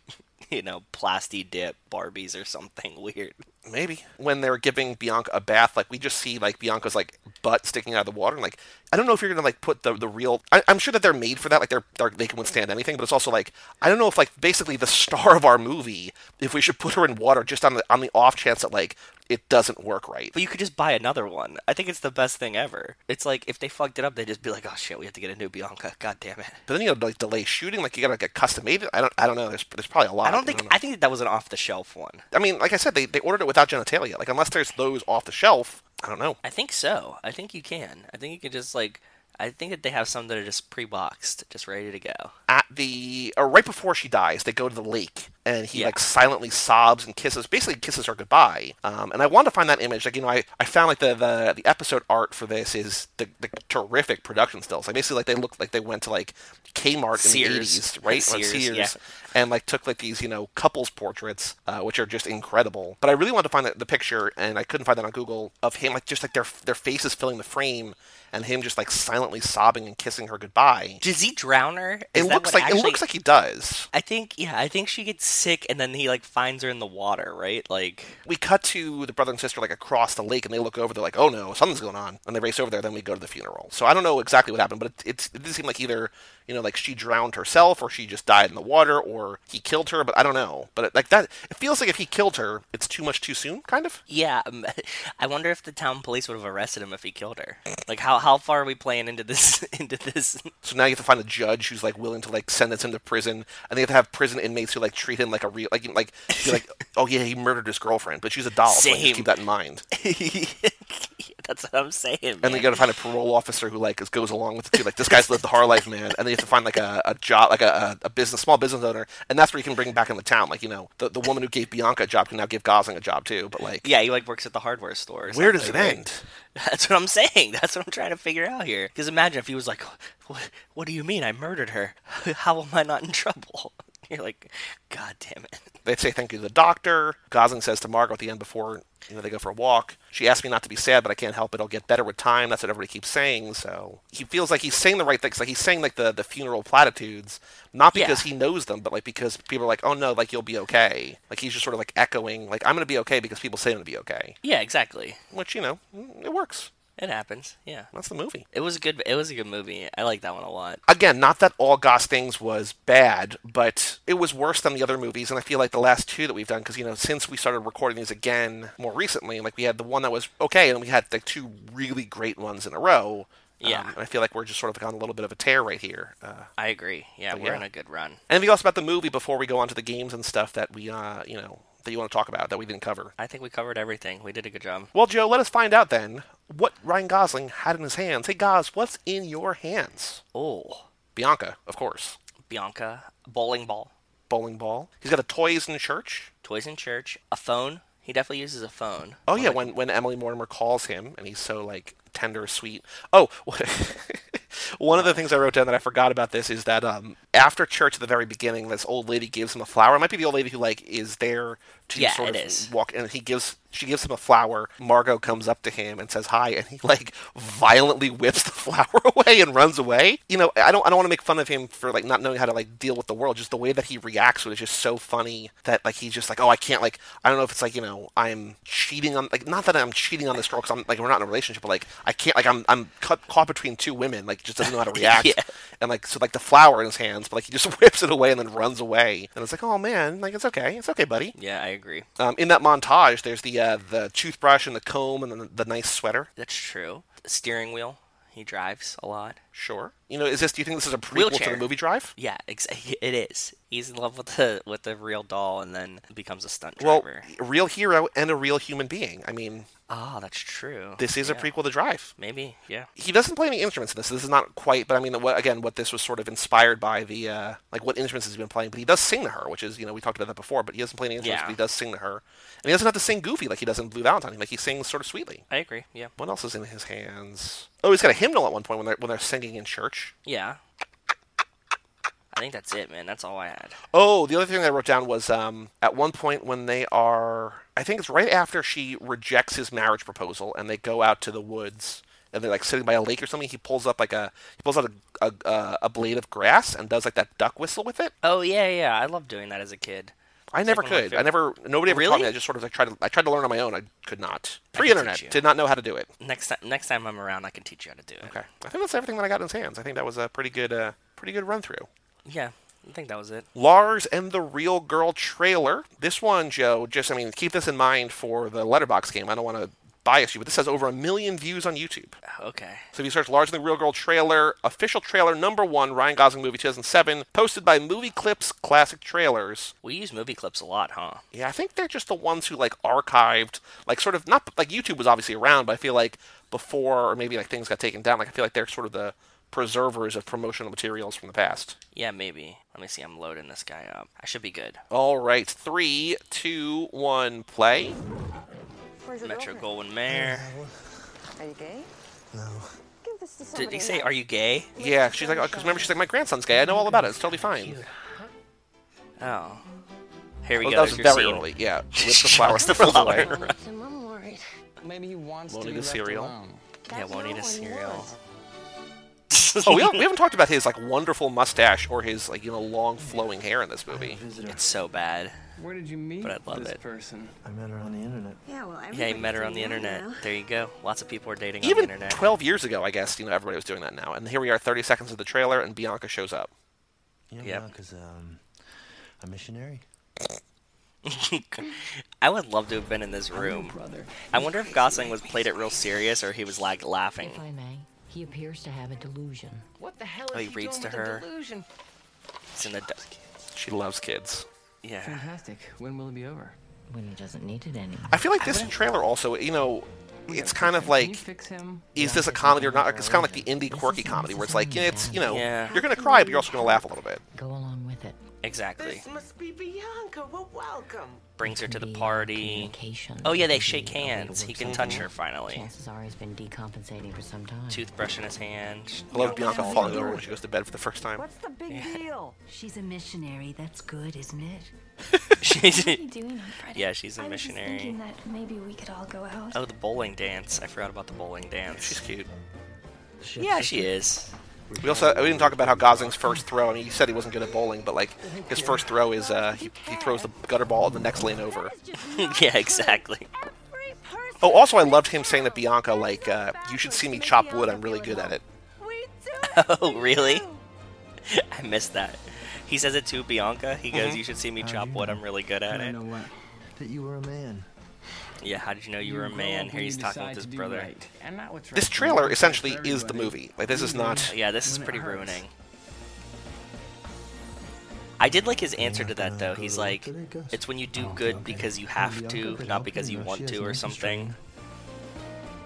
you know, plasty dip Barbies or something weird. maybe when they're giving Bianca a bath, like we just see like Bianca's like butt sticking out of the water, and like I don't know if you're gonna like put the the real. I, I'm sure that they're made for that, like they're, they're they can withstand anything, but it's also like I don't know if like basically the star of our movie, if we should put her in water just on the on the off chance that like it doesn't work right. But you could just buy another one. I think it's the best thing ever. It's like if they fucked it up, they'd just be like, "Oh shit, we have to get a new Bianca." God damn it! But then you gotta like delay shooting, like you gotta get custom made. I don't I don't know. There's there's probably a lot. I don't think know. I think that, that was an off the shelf one. I mean, like I said, they, they ordered it without genitalia. Like unless there's those off the shelf, I don't know. I think so. I think you can. I think you can just like. I think that they have some that are just pre-boxed, just ready to go. At the or right before she dies, they go to the lake and he Yeah. like silently sobs and kisses, basically kisses her goodbye. Um, and I wanted to find that image. Like you know, I, I found like the, the the episode art for this is the, the terrific production stills. Like basically like they look like they went to like Kmart in Sears. the eighties, right? Sears, Sears, yeah. And like took like these you know couples portraits, uh, which are just incredible. But I really wanted to find the, the picture, and I couldn't find that on Google of him like just like their their faces filling the frame, and him just like silently sobbing and kissing her goodbye. Does he drown her? Is It looks like actually- it looks like he does. I think yeah, I think she gets sick and then he like finds her in the water, right? Like We cut to the brother and sister like across the lake, and they look over. They're like, "Oh no, something's going on!" And they race over there. Then we go to the funeral. So I don't know exactly what happened, but it, it's, it didn't seem like either you know like she drowned herself, or she just died in the water, or he killed her. But I don't know. But it, like that, it feels like if he killed her, it's too much too soon, kind of. yeah, um, I wonder if the town police would have arrested him if he killed her. Like how how far are we playing into this into this? So now you have to find a judge who's like willing to like sentence him to prison, and they have to have prison inmates who like treat him like a real like like be like, oh yeah, he murdered his girlfriend, but she's a doll. So like, Same. keep that in mind. That's what I'm saying. And then you got to find a parole officer who like goes along with it too. Like this guy's lived the hard life, man. And then you have to find like a, a job, like a, a business, small business owner, and that's where you can bring him back in the town. Like you know, the, the woman who gave Bianca a job can now give Gosling a job too. But like, yeah, he like works at the hardware store. where does it right? end? That's what I'm saying. That's what I'm trying to figure out here. Because imagine if he was like, what, "What do you mean I murdered her? How am I not in trouble?" You're like, "God damn it." They'd say thank you to the doctor. Gosling says to Margot at the end before you know they go for a walk. She asked me not to be sad, but I can't help it. It'll get better with time. That's what everybody keeps saying. So he feels like he's saying the right things. Like he's saying like the, the funeral platitudes, not because Yeah. he knows them, but like because people are like, oh no, like you'll be okay. Like he's just sort of like echoing, like I'm gonna be okay because people say I'm gonna be okay. Yeah, exactly. Which you know, mm, it works. It happens. Yeah. That's the movie. It was a good. It was a good movie. I like that one a lot. Again, not that All Good Things was bad, but it was worse than the other movies. And I feel like the last two that we've done, because you know, since we started recording these again more recently, like we had the one that was okay, and we had the two really great ones in a row. Yeah. Um, and I feel like we're just sort of on a little bit of a tear right here. Uh, I agree. Yeah, we're yeah. in a good run. anything else about the movie before we go on to the games and stuff that we, uh, you know, that you want to talk about that we didn't cover? I think we covered everything. We did a good job. Well, Joe, let us find out then what Ryan Gosling had in his hands. Hey, Gos, what's in your hands? Oh, Bianca, of course. Bianca, bowling ball, Bowling ball. He's got a toys in church. toys in church, a phone. He definitely uses a phone. Oh yeah, when when Emily Mortimer calls him and he's so like tender, sweet. Oh, one of the things I wrote down that I forgot about this is that um, after church at the very beginning, this old lady gives him a flower. It might be the old lady who like is there to Yeah, sort it of is. walk, and he gives she gives him a flower. Margot comes up to him and says hi, and he like violently whips the flower away and runs away. You know, I don't I don't want to make fun of him for like not knowing how to like deal with the world. Just the way that he reacts to it is just so funny that like he's just like, oh, I can't like I don't know if it's like you know I'm cheating on like not that I'm cheating on this girl because I'm like we're not in a relationship, but like I can't like I'm I'm cut, caught between two women. Like just doesn't know how to react. Yeah. And like so like the flower in his hands, but like he just whips it away and then runs away. And it's like, oh man, like it's okay, it's okay, buddy. Yeah, I agree. Um, in that montage, there's the uh, the toothbrush and the comb and the, the nice sweater. That's true. The steering wheel. He drives a lot. Sure. You know, is this? Do you think this is a prequel to the movie Drive? Yeah, ex- it is. He's in love with the with the real doll, and then becomes a stunt Well, driver. a real hero and a real human being. I mean, oh, that's true. this is a prequel to Drive. Maybe, yeah. He doesn't play any instruments in this. This is not quite, but I mean, what, again, what this was sort of inspired by the uh, like what instruments has he's been playing. But he does sing to her, which is you know we talked about that before. But he doesn't play any instruments, Yeah. but he does sing to her, and he doesn't have to sing goofy like he does in Blue Valentine. Like he sings sort of sweetly. I agree. Yeah, What else is in his hands? Oh, he's got a hymnal at one point when they're when they're singing in church. yeah. I think that's it, man. That's all I had. Oh, the other thing I wrote down was um, at one point when they are, I think it's right after she rejects his marriage proposal, and they go out to the woods, and they're like sitting by a lake or something. He pulls up like a he pulls out a a, a, a blade of grass and does like that duck whistle with it. Oh yeah, yeah. I loved doing that as a kid. I never one of my could. I never. Nobody ever taught me. I just sort of like tried to. I tried to learn on my own. I could not. Pre-internet, did not know how to do it. Next time, next time I'm around, I can teach you how to do it. Okay, I think that's everything that I got in his hands. I think that was a pretty good, uh, pretty good run through. Yeah, I think that was it. Lars and the Real Girl trailer. This one, Joe, just, I mean, keep this in mind for the Letterboxd game. I don't want to bias you, but this has over a million views on YouTube. Oh, okay. So if you search and the Real Girl trailer, official trailer number one, Ryan Gosling movie 2007, posted by Movie Clips Classic Trailers. We use movie clips a lot, huh? Yeah, I think they're just the ones who, like, archived, like, sort of, not, like, YouTube was obviously around, but I feel like before, or maybe, like, things got taken down, like, I feel like they're sort of the preservers of promotional materials from the past. Yeah, maybe. Let me see. I'm loading this guy up. I should be good. All right, three, two, one, play. Where's your Metro girlfriend? Goldwyn Mayer. Are you gay? No. Give this to somebody. Did he say, nice. "Are you gay"? Yeah, she's like, because remember, she's like, my grandson's gay. I know all about it. It's totally fine. Oh. Here we Well, go. that was Here's your very scene. early. Yeah, with the Shows flower. the runs flower. away. I'm worried. Maybe he wants Won't to eat be a left cereal. alone. Yeah, That's won't not eat a what he cereal. wants. Oh, we, haven't- we haven't talked about his like wonderful mustache or his like you know long flowing hair in this movie. It's so bad. Where did you meet But I love this it. person? I met her on the internet. Yeah, well, Yeah, he met her on the internet. now. There you go. Lots of people are dating on Even the internet. 12 years ago, I guess you know everybody was doing that now. And here we are, 30 seconds of the trailer, and Bianca shows up. Yeah, Yep. because um, a missionary. I would love to have been in this room. Brother. I wonder if Gosling was played it real serious or he was like laughing. If I may, he appears to have a delusion. What the hell Oh, he he reads doing to with her. the delusion? It's in the du- She loves kids. Yeah. Fantastic. When will it be over? When he doesn't need it anymore. I feel like this trailer also, you know, it's kind of like. fix him? Is this a comedy or not? It's kind of like the indie quirky comedy where it's like, you know, it's you know, Yeah. you're gonna cry, but you're also gonna laugh a little bit. Go along with it. Exactly. This must be Bianca. Well, welcome. Brings her to the party. Oh yeah, they shake be a way to hands. He can touch her finally. Chances are he's been decompensating for some time. Toothbrush in his hand. I love Bianca Bianca falling over when she goes to bed for the first time. What's the big deal? She's a missionary. That's good, isn't it? She's What are you doing on Friday? Yeah, she's a I was missionary. thinking that maybe we could all go out. Oh, the bowling dance. I forgot about the bowling dance. She's cute. Yeah, she is. We also we didn't talk about how Gosling's first throw. I mean, he said he wasn't good at bowling, but like his first throw is uh, he, he throws the gutter ball in the next lane over. yeah, exactly. Oh, also I loved him saying that Bianca like, uh, "You should see me chop wood. I'm really good at it." Oh, really? I missed that. He says it to Bianca. He goes, Mhm. "You should see me chop wood. I'm really good at don't it." know what. That you were a man. Yeah. How did you know you, were a man? Here he's talking decide with his brother. right, and not what's right This for trailer you, essentially for is the movie. Like this is not. Yeah, this is pretty ruining. I did like his answer to that though. He's like, work today, Gus? "It's when you do Oh, good because you have to, not because you want to, or something."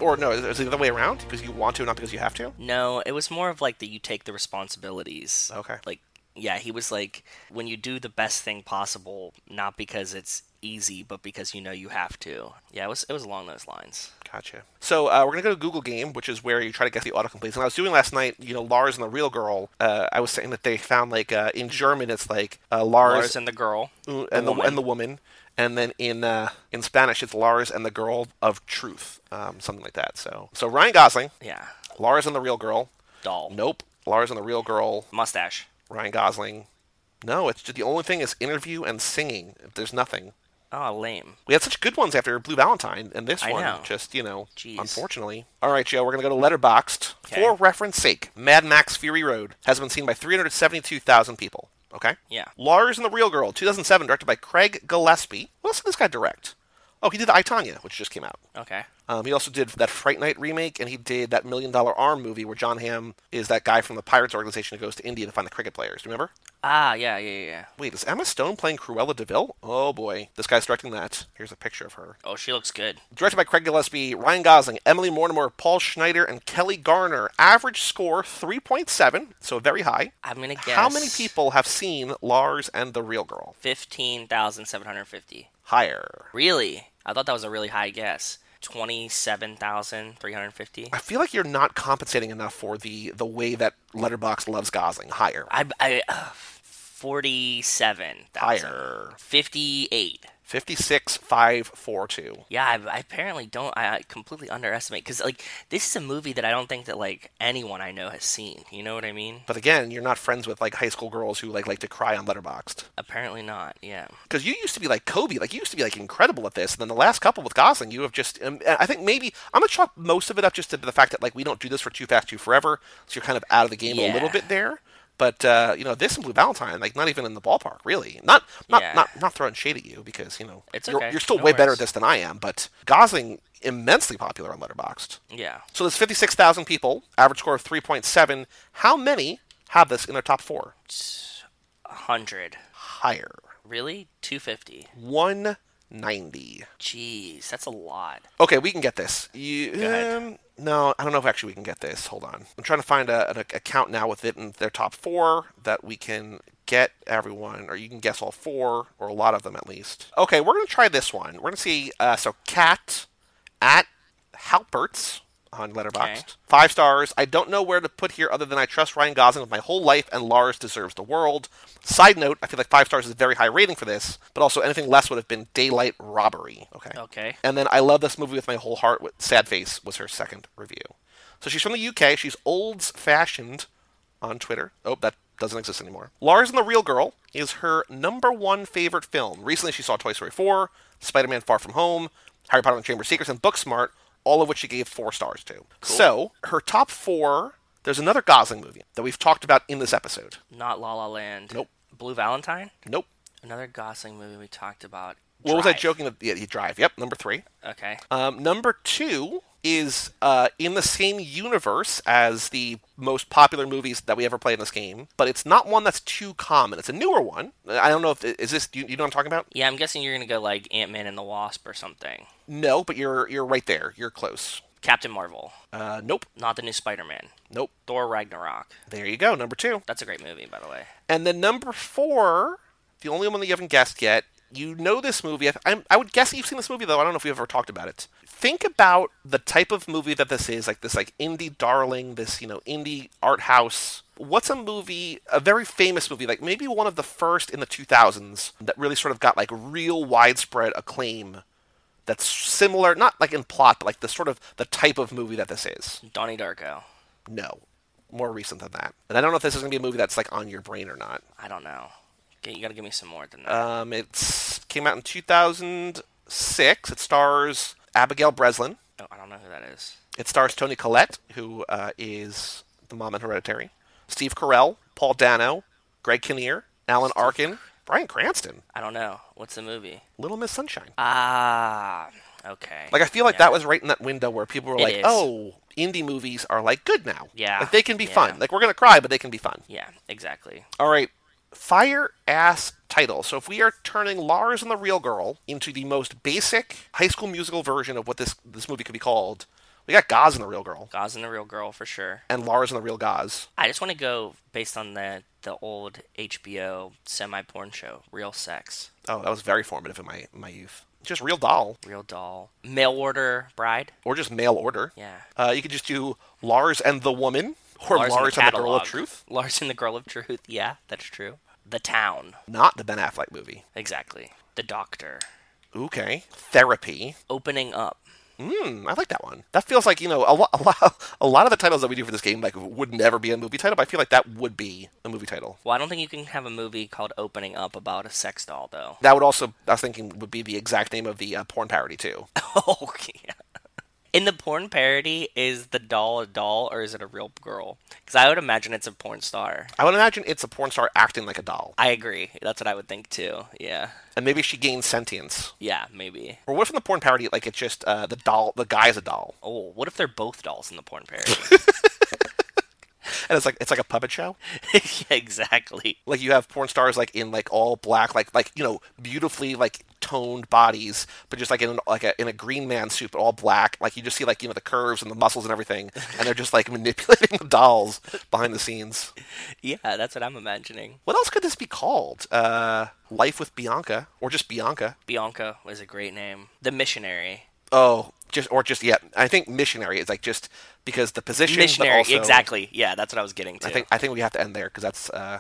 Or no, is it the other way around? Because you want to, not because you have to. No, it was more of like that you take the responsibilities. Okay. Like, yeah, he was like, when you do the best thing possible, not because it's easy, but because you know you have to. Yeah, it was it was along those lines. Gotcha. So uh, we're gonna go to Google Game, which is where you try to get the autocompletes. And I was doing last night, you know, Lars and the Real Girl. Uh, I was saying that they found like uh, in German it's like uh, Lars, Lars and the girl. the and the woman. and the woman, And then in uh, in Spanish, it's Lars and the Girl of Truth, um, something like that. So so Ryan Gosling, Yeah. Lars and the Real Girl. Doll. Nope. Lars and the Real Girl, Mustache. Ryan Gosling. No, it's just the only thing is interview and singing. There's nothing. Oh, lame. We had such good ones after Blue Valentine, and this I one know. just, you know, Jeez. unfortunately. All right, Joe, we're going to go to Letterboxd. Okay. For reference sake, Mad Max Fury Road has been seen by 372,000 people. Okay? Yeah. Lars and the Real Girl, 2007, directed by Craig Gillespie. What else did this guy direct? Oh, he did I, Tanya, which just came out. Okay. Um, he also did that Fright Night remake, and he did that Million Dollar Arm movie where Jon Hamm is that guy from the Pirates organization who goes to India to find the cricket players. Do you remember? Ah, yeah, yeah, yeah. Wait, is Emma Stone playing Cruella de Vil? Oh boy, this guy's directing that. Here's a picture of her. Oh, she looks good. Directed by Craig Gillespie, Ryan Gosling, Emily Mortimer, Paul Schneider, and Kelli Garner. Average score 3.7, so very high. I'm gonna guess. How many people have seen Lars and the Real Girl? Fifteen thousand seven hundred fifty. Higher. Really? I thought that was a really high guess. Twenty-seven thousand three hundred fifty. I feel like you're not compensating enough for the the way that Letterboxd loves Gosling. Higher. I, I, uh, forty-seven. Higher. Fifty-eight. 56542. Yeah, I, I apparently don't. I, I completely underestimate because like this is a movie that I don't think that like anyone I know has seen. You know what I mean? But again, you're not friends with like high school girls who like like to cry on Letterboxd. Apparently not. Yeah. Because you used to be like Kobe, like you used to be like incredible at this, and then the last couple with Gosling, you have just. Um, I think maybe I'm gonna chalk most of it up just to the fact that like we don't do this for Too Fast, Too Forever, so you're kind of out of the game a little bit there. But uh, you know, this and Blue Valentine, like not even in the ballpark, really. Not not Yeah. not not throwing shade at you because you know It's you're, okay. you're still No way better at this than I am. But Gosling immensely popular on Letterboxd. Yeah. So there's 56,000 people, average score of 3.7. How many have this in their top four? hundred. Higher. Really? Two fifty. 190. Jeez, that's a lot. Okay, we can get this. You, um, no, I don't know if actually we can get this. Hold on. I'm trying to find a, an account now with it in their top four that we can get everyone, or you can guess all four, or a lot of them at least. Okay, we're going to try this one. We're going to see, uh, so Cat at Halperts on Letterboxd. Okay. Five stars. I don't know where to put here other than I trust Ryan Gosling with my whole life and Lars deserves the world. Side note, I feel like five stars is a very high rating for this, but also anything less would have been daylight robbery. Okay. Okay. And then I love this movie with my whole heart. With Sad Face was her second review. So she's from the UK. She's old fashioned on Twitter. Oh, that doesn't exist anymore. Lars and the Real Girl is her number one favorite film. Recently, she saw Toy Story 4, Spider Man Far From Home, Harry Potter and the Chamber of Secrets, and Booksmart, all of which she gave four stars to. So her top four. There's another Gosling movie that we've talked about in this episode. Not La La Land. Nope. Blue Valentine. Nope. Another Gosling movie we talked about. What was I joking? That, yeah, you drive. Yep, number three. Okay. Um, number two is uh, in the same universe as the most popular movies that we ever play in this game, but it's not one that's too common. It's a newer one. I don't know if is this. You, you know what I'm talking about? Yeah, I'm guessing you're gonna go like Ant Man and the Wasp or something. No, but you're you're right there. You're close. Captain Marvel. Uh, nope, Not the new Spider-Man. nope. Thor Ragnarok. There you go. Number two. That's a great movie, by the way. And then number four, the only one that you haven't guessed yet. You know this movie. I, I'm, would guess you've seen this movie though. I don't know if we've ever talked about it. Think about the type of movie that this is, like this, like indie darling, this you know indie art house. What's a movie, a very famous movie, like maybe one of the first in the 2000s that really sort of got like real widespread acclaim. That's similar, not like in plot, but like the sort of the type of movie that this is. Donnie Darko. No, more recent than that. And I don't know if this is gonna be a movie that's like on your brain or not. I don't know. Okay, You gotta give me some more than that. Um, it's came out in 2006. It stars Abigail Breslin. oh, I don't know who that is. It stars Toni Collette, who uh, is the mom in Hereditary. Steve Carell, Paul Dano, Greg Kinnear, Alan Arkin, Bryan Cranston, I don't know. What's the movie? Little Miss Sunshine. Ah, okay. Like I feel like Yeah. that was right in that window where people were It like, is. "Oh, indie movies are like good now. Yeah, like they can be yeah. fun. Like we're gonna cry, but they can be fun." Yeah, exactly. All right, fire ass title. So if we are turning Lars and the Real Girl into the most basic High School Musical version of what this this movie could be called, we got Gaz and the Real Girl Gauze and the Real Girl for sure. and Lars and the Real Gaz. I just want to go based on the the old HBO semi porn show, Real Sex, Oh, that was very formative in my my youth. Just Real Doll Real Doll, Mail Order Bride. or just Mail Order. Yeah. Uh, you could just do Lars and the Woman or Lars, and and the Girl of Truth. Lars and the Girl of Truth. Yeah, that's true. The Town. Not the Ben Affleck movie. Exactly. The Doctor. Okay. Therapy. Opening up. Hmm, I like that one. That feels like you know a lot, a lot, a lot of the titles that we do for this game like would never be a movie title. But I feel like that would be a movie title. Well, I don't think you can have a movie called Opening Up about a sex doll, though. That would also, I was thinking, would be the exact name of the uh, porn parody too. oh, yeah. In the porn parody, is the doll a doll or is it a real girl? Because I would imagine it's a porn star. I would imagine it's a porn star acting like a doll, I agree. That's what I would think too. Yeah. and maybe she gains sentience. Yeah, maybe. Or what if in the porn parody, like it's just uh, the doll, the guy's a doll, Oh, what if they're both dolls in the porn parody? and it's like it's like a puppet show. yeah, exactly. Like you have porn stars like in like all black, like like you know beautifully like toned bodies, but just like in like a in a green man suit, but all black. Like you just see like you know the curves and the muscles and everything, and they're just like manipulating the dolls behind the scenes. Yeah, that's what I'm imagining. What else could this be called? Uh, Life with Bianca, or just Bianca? Bianca was a great name. The missionary. Oh, just or just yeah. I think missionary is like just because the position. but missionary, also- exactly. Yeah, that's what I was getting to. I think I think we have to end there because that's uh,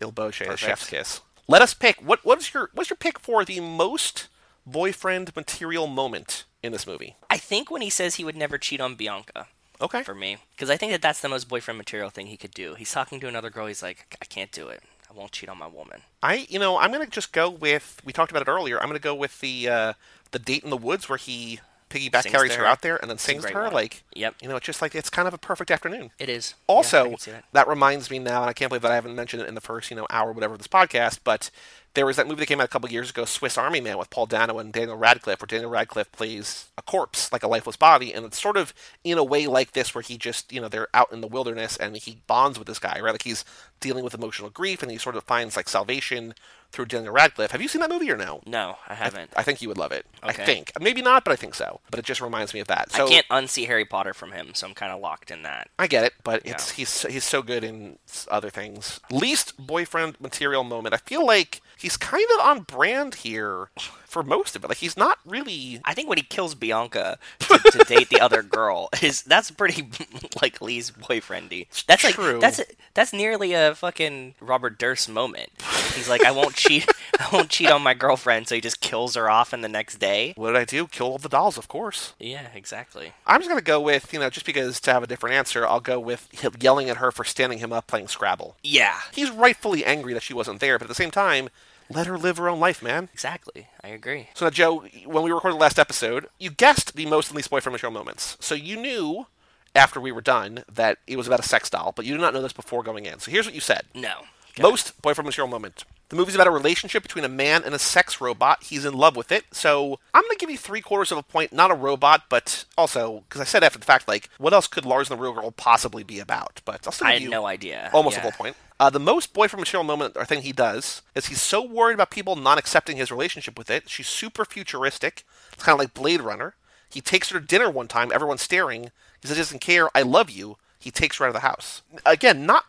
Il Boche, Chef's Kiss. Let us pick. What what's your what's your pick for the most boyfriend material moment in this movie? I think when he says he would never cheat on Bianca. Okay. For me, because I think that that's the most boyfriend material thing he could do. He's talking to another girl. He's like, I can't do it. I won't cheat on my woman. I you know I'm gonna just go with we talked about it earlier. I'm gonna go with the uh, the date in the woods where he piggyback Sings carries her her. out there and then sings to her. one. Like Yep. you know it's just like it's kind of a perfect afternoon. It is. Also, see that. that reminds me now, and I can't believe that I haven't mentioned it in the first, you know, hour or whatever of this podcast, but there was that movie that came out a couple years ago, Swiss Army Man, with Paul Dano and Daniel Radcliffe, where Daniel Radcliffe plays a corpse, like a lifeless body, and it's sort of in a way like this, where he just, you know, they're out in the wilderness and he bonds with this guy, right? Like he's dealing with emotional grief and he sort of finds like salvation through Daniel Radcliffe. Have you seen that movie or no? No, I haven't. I think you would love it. I think. Maybe not, but I think so. But it just reminds me of that. So I can't unsee Harry Potter from him, so I'm kind of locked in that. I get it, but it's he's he's so good in other things. Least boyfriend material moment. I feel like he's kind of on brand here for most of it. Like he's not really. I think when he kills Bianca to, to date the other girl is that's pretty like Lee's boyfriendy. That's like True. that's that's nearly a fucking Robert Durst moment. He's like, I won't cheat, I won't cheat on my girlfriend, so he just kills her off in the next day. What did I do? Kill all the dolls, of course. Yeah, exactly. I'm just gonna go with you know just because to have a different answer, I'll go with him yelling at her for standing him up playing Scrabble. Yeah, He's rightfully angry that she wasn't there, but at the same time, let her live her own life, man. exactly. I agree. So now, Joe, when we recorded the last episode, you guessed the most and least boyfriend material moments. So you knew after we were done that it was about a sex doll, but you did not know this before going in. So here's what you said. No. Most boyfriend material moment. The movie's about a relationship between a man and a sex robot. He's in love with it. So I'm going to give you three quarters of a point. Not a robot, but also, because I said after the fact, like, what else could Lars and the Real Girl possibly be about? But I'll still I had you no idea. almost Yeah. a full point. Uh, the most boyfriend material moment or thing he does is he's so worried about people not accepting his relationship with it. She's super futuristic. It's kind of like Blade Runner. He takes her to dinner one time. Everyone's staring. He says he doesn't care. I love you. He takes her out of the house. Again, not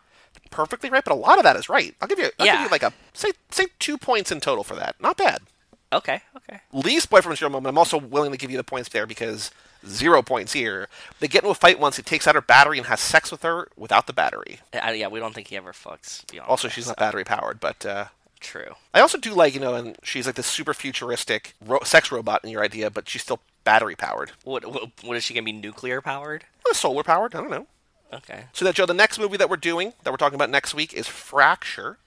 perfectly right, but a lot of that is right. I'll give you. I'll give Yeah. you like a say say two points in total for that. Not bad. Okay. Okay. Least boyfriend material moment. I'm also willing to give you the points there because zero points here. They get into a fight once. He takes out her battery and has sex with her without the battery. Uh, yeah, we don't think he ever fucks. Also, she's not battery powered, but. Uh, True. I also do like, you know, and she's like this super futuristic ro- sex robot in your idea, but she's still battery powered. What, what? What is she gonna be? Nuclear powered? Or solar powered, I don't know. Okay. So that Joe, the next movie that we're doing, that we're talking about next week, is Fracture,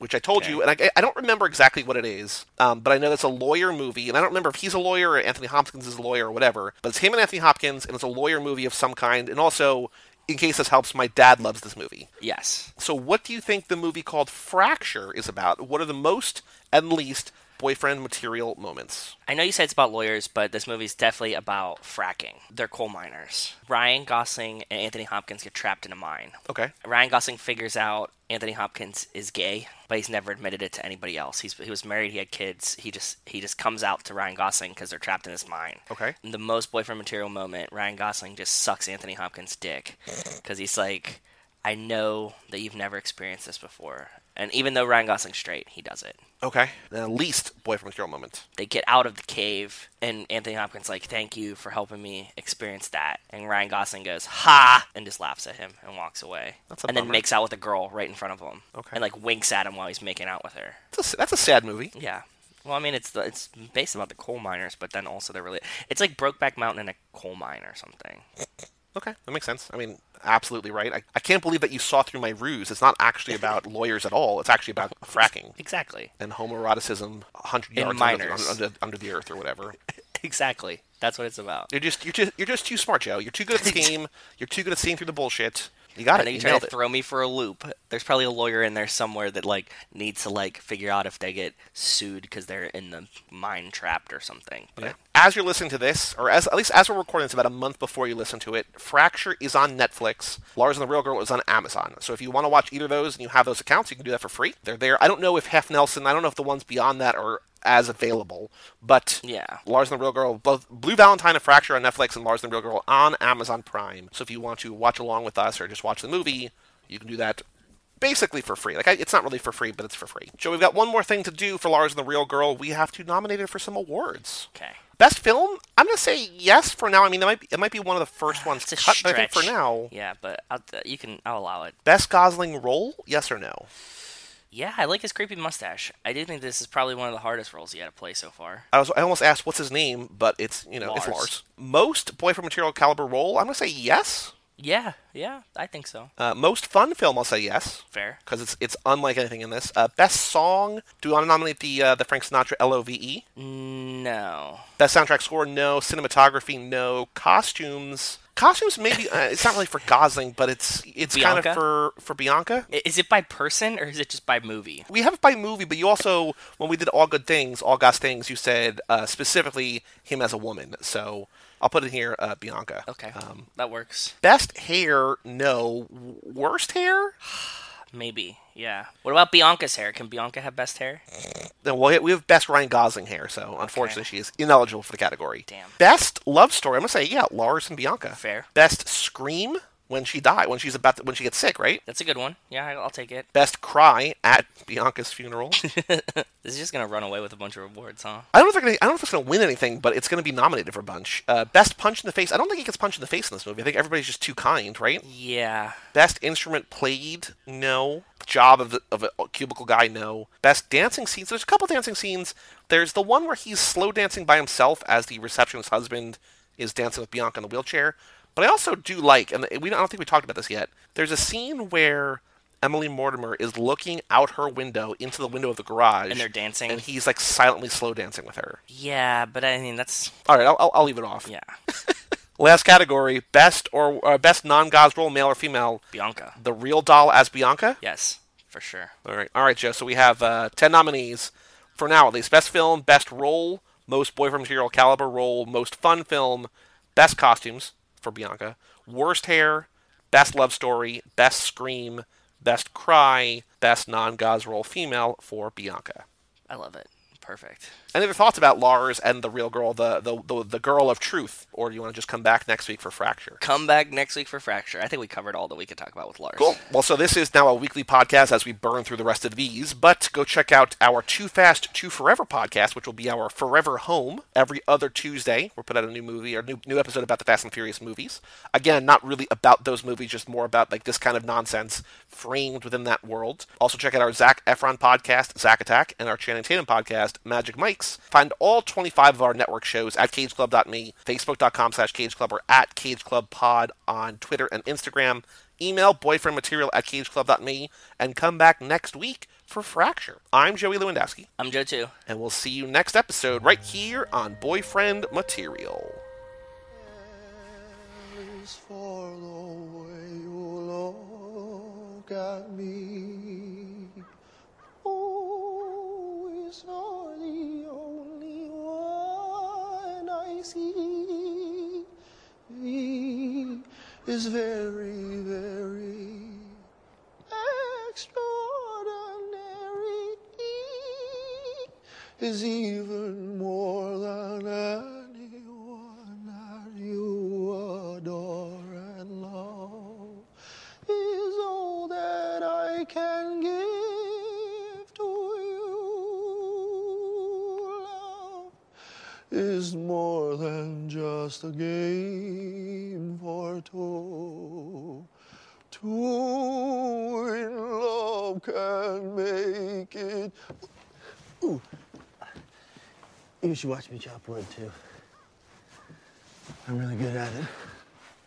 which I told Okay. you, and I, I don't remember exactly what it is, um, but I know that's a lawyer movie, and I don't remember if he's a lawyer or Anthony Hopkins is a lawyer or whatever, but it's him and Anthony Hopkins, and it's a lawyer movie of some kind, and also, in case this helps, my dad loves this movie. Yes. So, what do you think the movie called Fracture is about? What are the most and least boyfriend material moments? I know you said it's about lawyers, but this movie's definitely about fracking. They're coal miners. Ryan Gosling and Anthony Hopkins get trapped in a mine. Okay. Ryan Gosling figures out Anthony Hopkins is gay, but he's never admitted it to anybody else. He's he was married, he had kids. He just he just comes out to Ryan Gosling because they're trapped in this mine. Okay. In the most boyfriend material moment, Ryan Gosling just sucks Anthony Hopkins' dick because he's like, I know that you've never experienced this before, and even though Ryan Gosling's straight, he does it. Okay. The least boyfriend material moment. They get out of the cave, and Anthony Hopkins like, "Thank you for helping me experience that." And Ryan Gosling goes, "Ha!" and just laughs at him and walks away. That's a and then makes out with a girl right in front of him. Okay. And like winks at him while he's making out with her. That's a, that's a sad movie. Yeah, Well, I mean, it's the, it's based about the coal miners, but then also they're really it's like Brokeback Mountain in a coal mine or something. Okay, that makes sense. I mean, absolutely right. I, I can't believe that you saw through my ruse. It's not actually about lawyers at all. It's actually about fracking Exactly. and homoeroticism, hundred In yards under, under, under the earth or whatever. Exactly. That's what it's about. You're just you're just you're just too smart, Joe. You're too good at the game. You're too good at seeing through the bullshit. You got I it. think You you try to it. throw me for a loop. There's probably a lawyer in there somewhere that like needs to like figure out if they get sued because they're in the mine trapped or something. But Yeah. As you're listening to this, or as at least as we're recording this, about a month before you listen to it, Fracture is on Netflix. Lars and the Real Girl is on Amazon. So if you want to watch either of those and you have those accounts, you can do that for free. They're there. I don't know if Hef Nelson. I don't know if the ones beyond that are as available, but Yeah. Lars and the Real Girl, both Blue Valentine and Fracture on Netflix, and Lars and the Real Girl on Amazon Prime. So if you want to watch along with us or just watch the movie, you can do that basically for free. Like I, it's not really for free, but it's for free. Joe, we've got one more thing to do for Lars and the Real Girl. We have to nominate her for some awards. okay. Best film? I'm gonna say yes for now. I mean, it might be, it might be one of the first ah, ones It's a cut. I think for now. Yeah, but I'll, you can I'll allow it. Best Gosling role? Yes or no? Yeah, I like his creepy mustache. I do think this is probably one of the hardest roles he had to play so far. I was I almost asked what's his name, but it's you know it's Lars. Lars. Most boyfriend material caliber role? I'm gonna say yes. Yeah, yeah, I think so. Uh, most fun film? I'll say yes. Fair. because it's it's unlike anything in this. Uh, best song? Do we want to nominate the uh, the Frank Sinatra L O V E? No. Best soundtrack score? No. Cinematography? No. Costumes? Costumes maybe uh, it's not really for Gosling, but it's it's kind of for for Bianca. Is it by person or is it just by movie? We have it by movie, but you also when we did All Good Things, All God's Things, you said uh, specifically him as a woman. So I'll put it here, uh, Bianca. Okay, Um, that works. best hair? No. Worst hair? Maybe. Yeah. What about Bianca's hair? Can Bianca have best hair? Then well, we have best Ryan Gosling hair, so unfortunately she is ineligible for the category. Damn. Best love story. I'm gonna say yeah, Lars and Bianca. Fair. Best scream when she died, when she's about to, when she gets sick, right? That's a good one. Yeah, I'll take it. Best cry at Bianca's funeral. This is just gonna run away with a bunch of awards, huh? I don't know if they're gonna, I don't know if it's gonna win anything, but it's gonna be nominated for a bunch. Uh, best punch in the face. I don't think he gets punched in the face in this movie. I think everybody's just too kind, right? Yeah. Best instrument played, no. Job of, the, of a cubicle guy, no. Best dancing scenes. There's a couple dancing scenes. There's the one where he's slow dancing by himself as the receptionist husband is dancing with Bianca in the wheelchair. But I also do like, and we I don't think we talked about this yet. There's a scene where Emily Mortimer is looking out her window into the window of the garage, And they're dancing? and he's like silently slow dancing with her. Yeah, but I mean that's All right, I'll, I'll, I'll leave it off. yeah. Last category: best or uh, best non-Gauze role, male or female. Bianca. The real doll as Bianca. Yes, for sure. All right, all right, Joe. So we have uh, ten nominees for now, at least. Best film, best role, most boyfriend material caliber role, most fun film, best costumes for Bianca, worst hair, best love story, best scream, best cry, best non-Gauze role female for Bianca. I love it. Perfect. Any other thoughts about Lars and the real girl, the the the, the girl of truth, or do you want to just come back next week for Fracture? Come back next week for Fracture. I think we covered all that we could talk about with Lars. Cool. Well, so this is now a weekly podcast as we burn through the rest of these, but go check out our Too Fast, Too Forever podcast, which will be our forever home every other Tuesday. We'll put out a new movie or new, new episode about the Fast and Furious movies. Again, not really about those movies, just more about like this kind of nonsense framed within that world. Also, check out our Zac Efron podcast, Zach Attack, and our Channing Tatum podcast, Magic Mike's. Find all 25 of our network shows at cageclub.me, facebook.com slash cageclub, or at cageclubpod on Twitter and Instagram. Email boyfriendmaterial at cageclub.me and come back next week for Fracture. I'm Joey Lewandowski, I'm Joe too. and we'll see you next episode right here on Boyfriend Material. is see. Is very, very extraordinary. Is even more than anyone is more than just a game for two. Two in love can make it. Ooh. You should watch me chop wood too. I'm really good at it.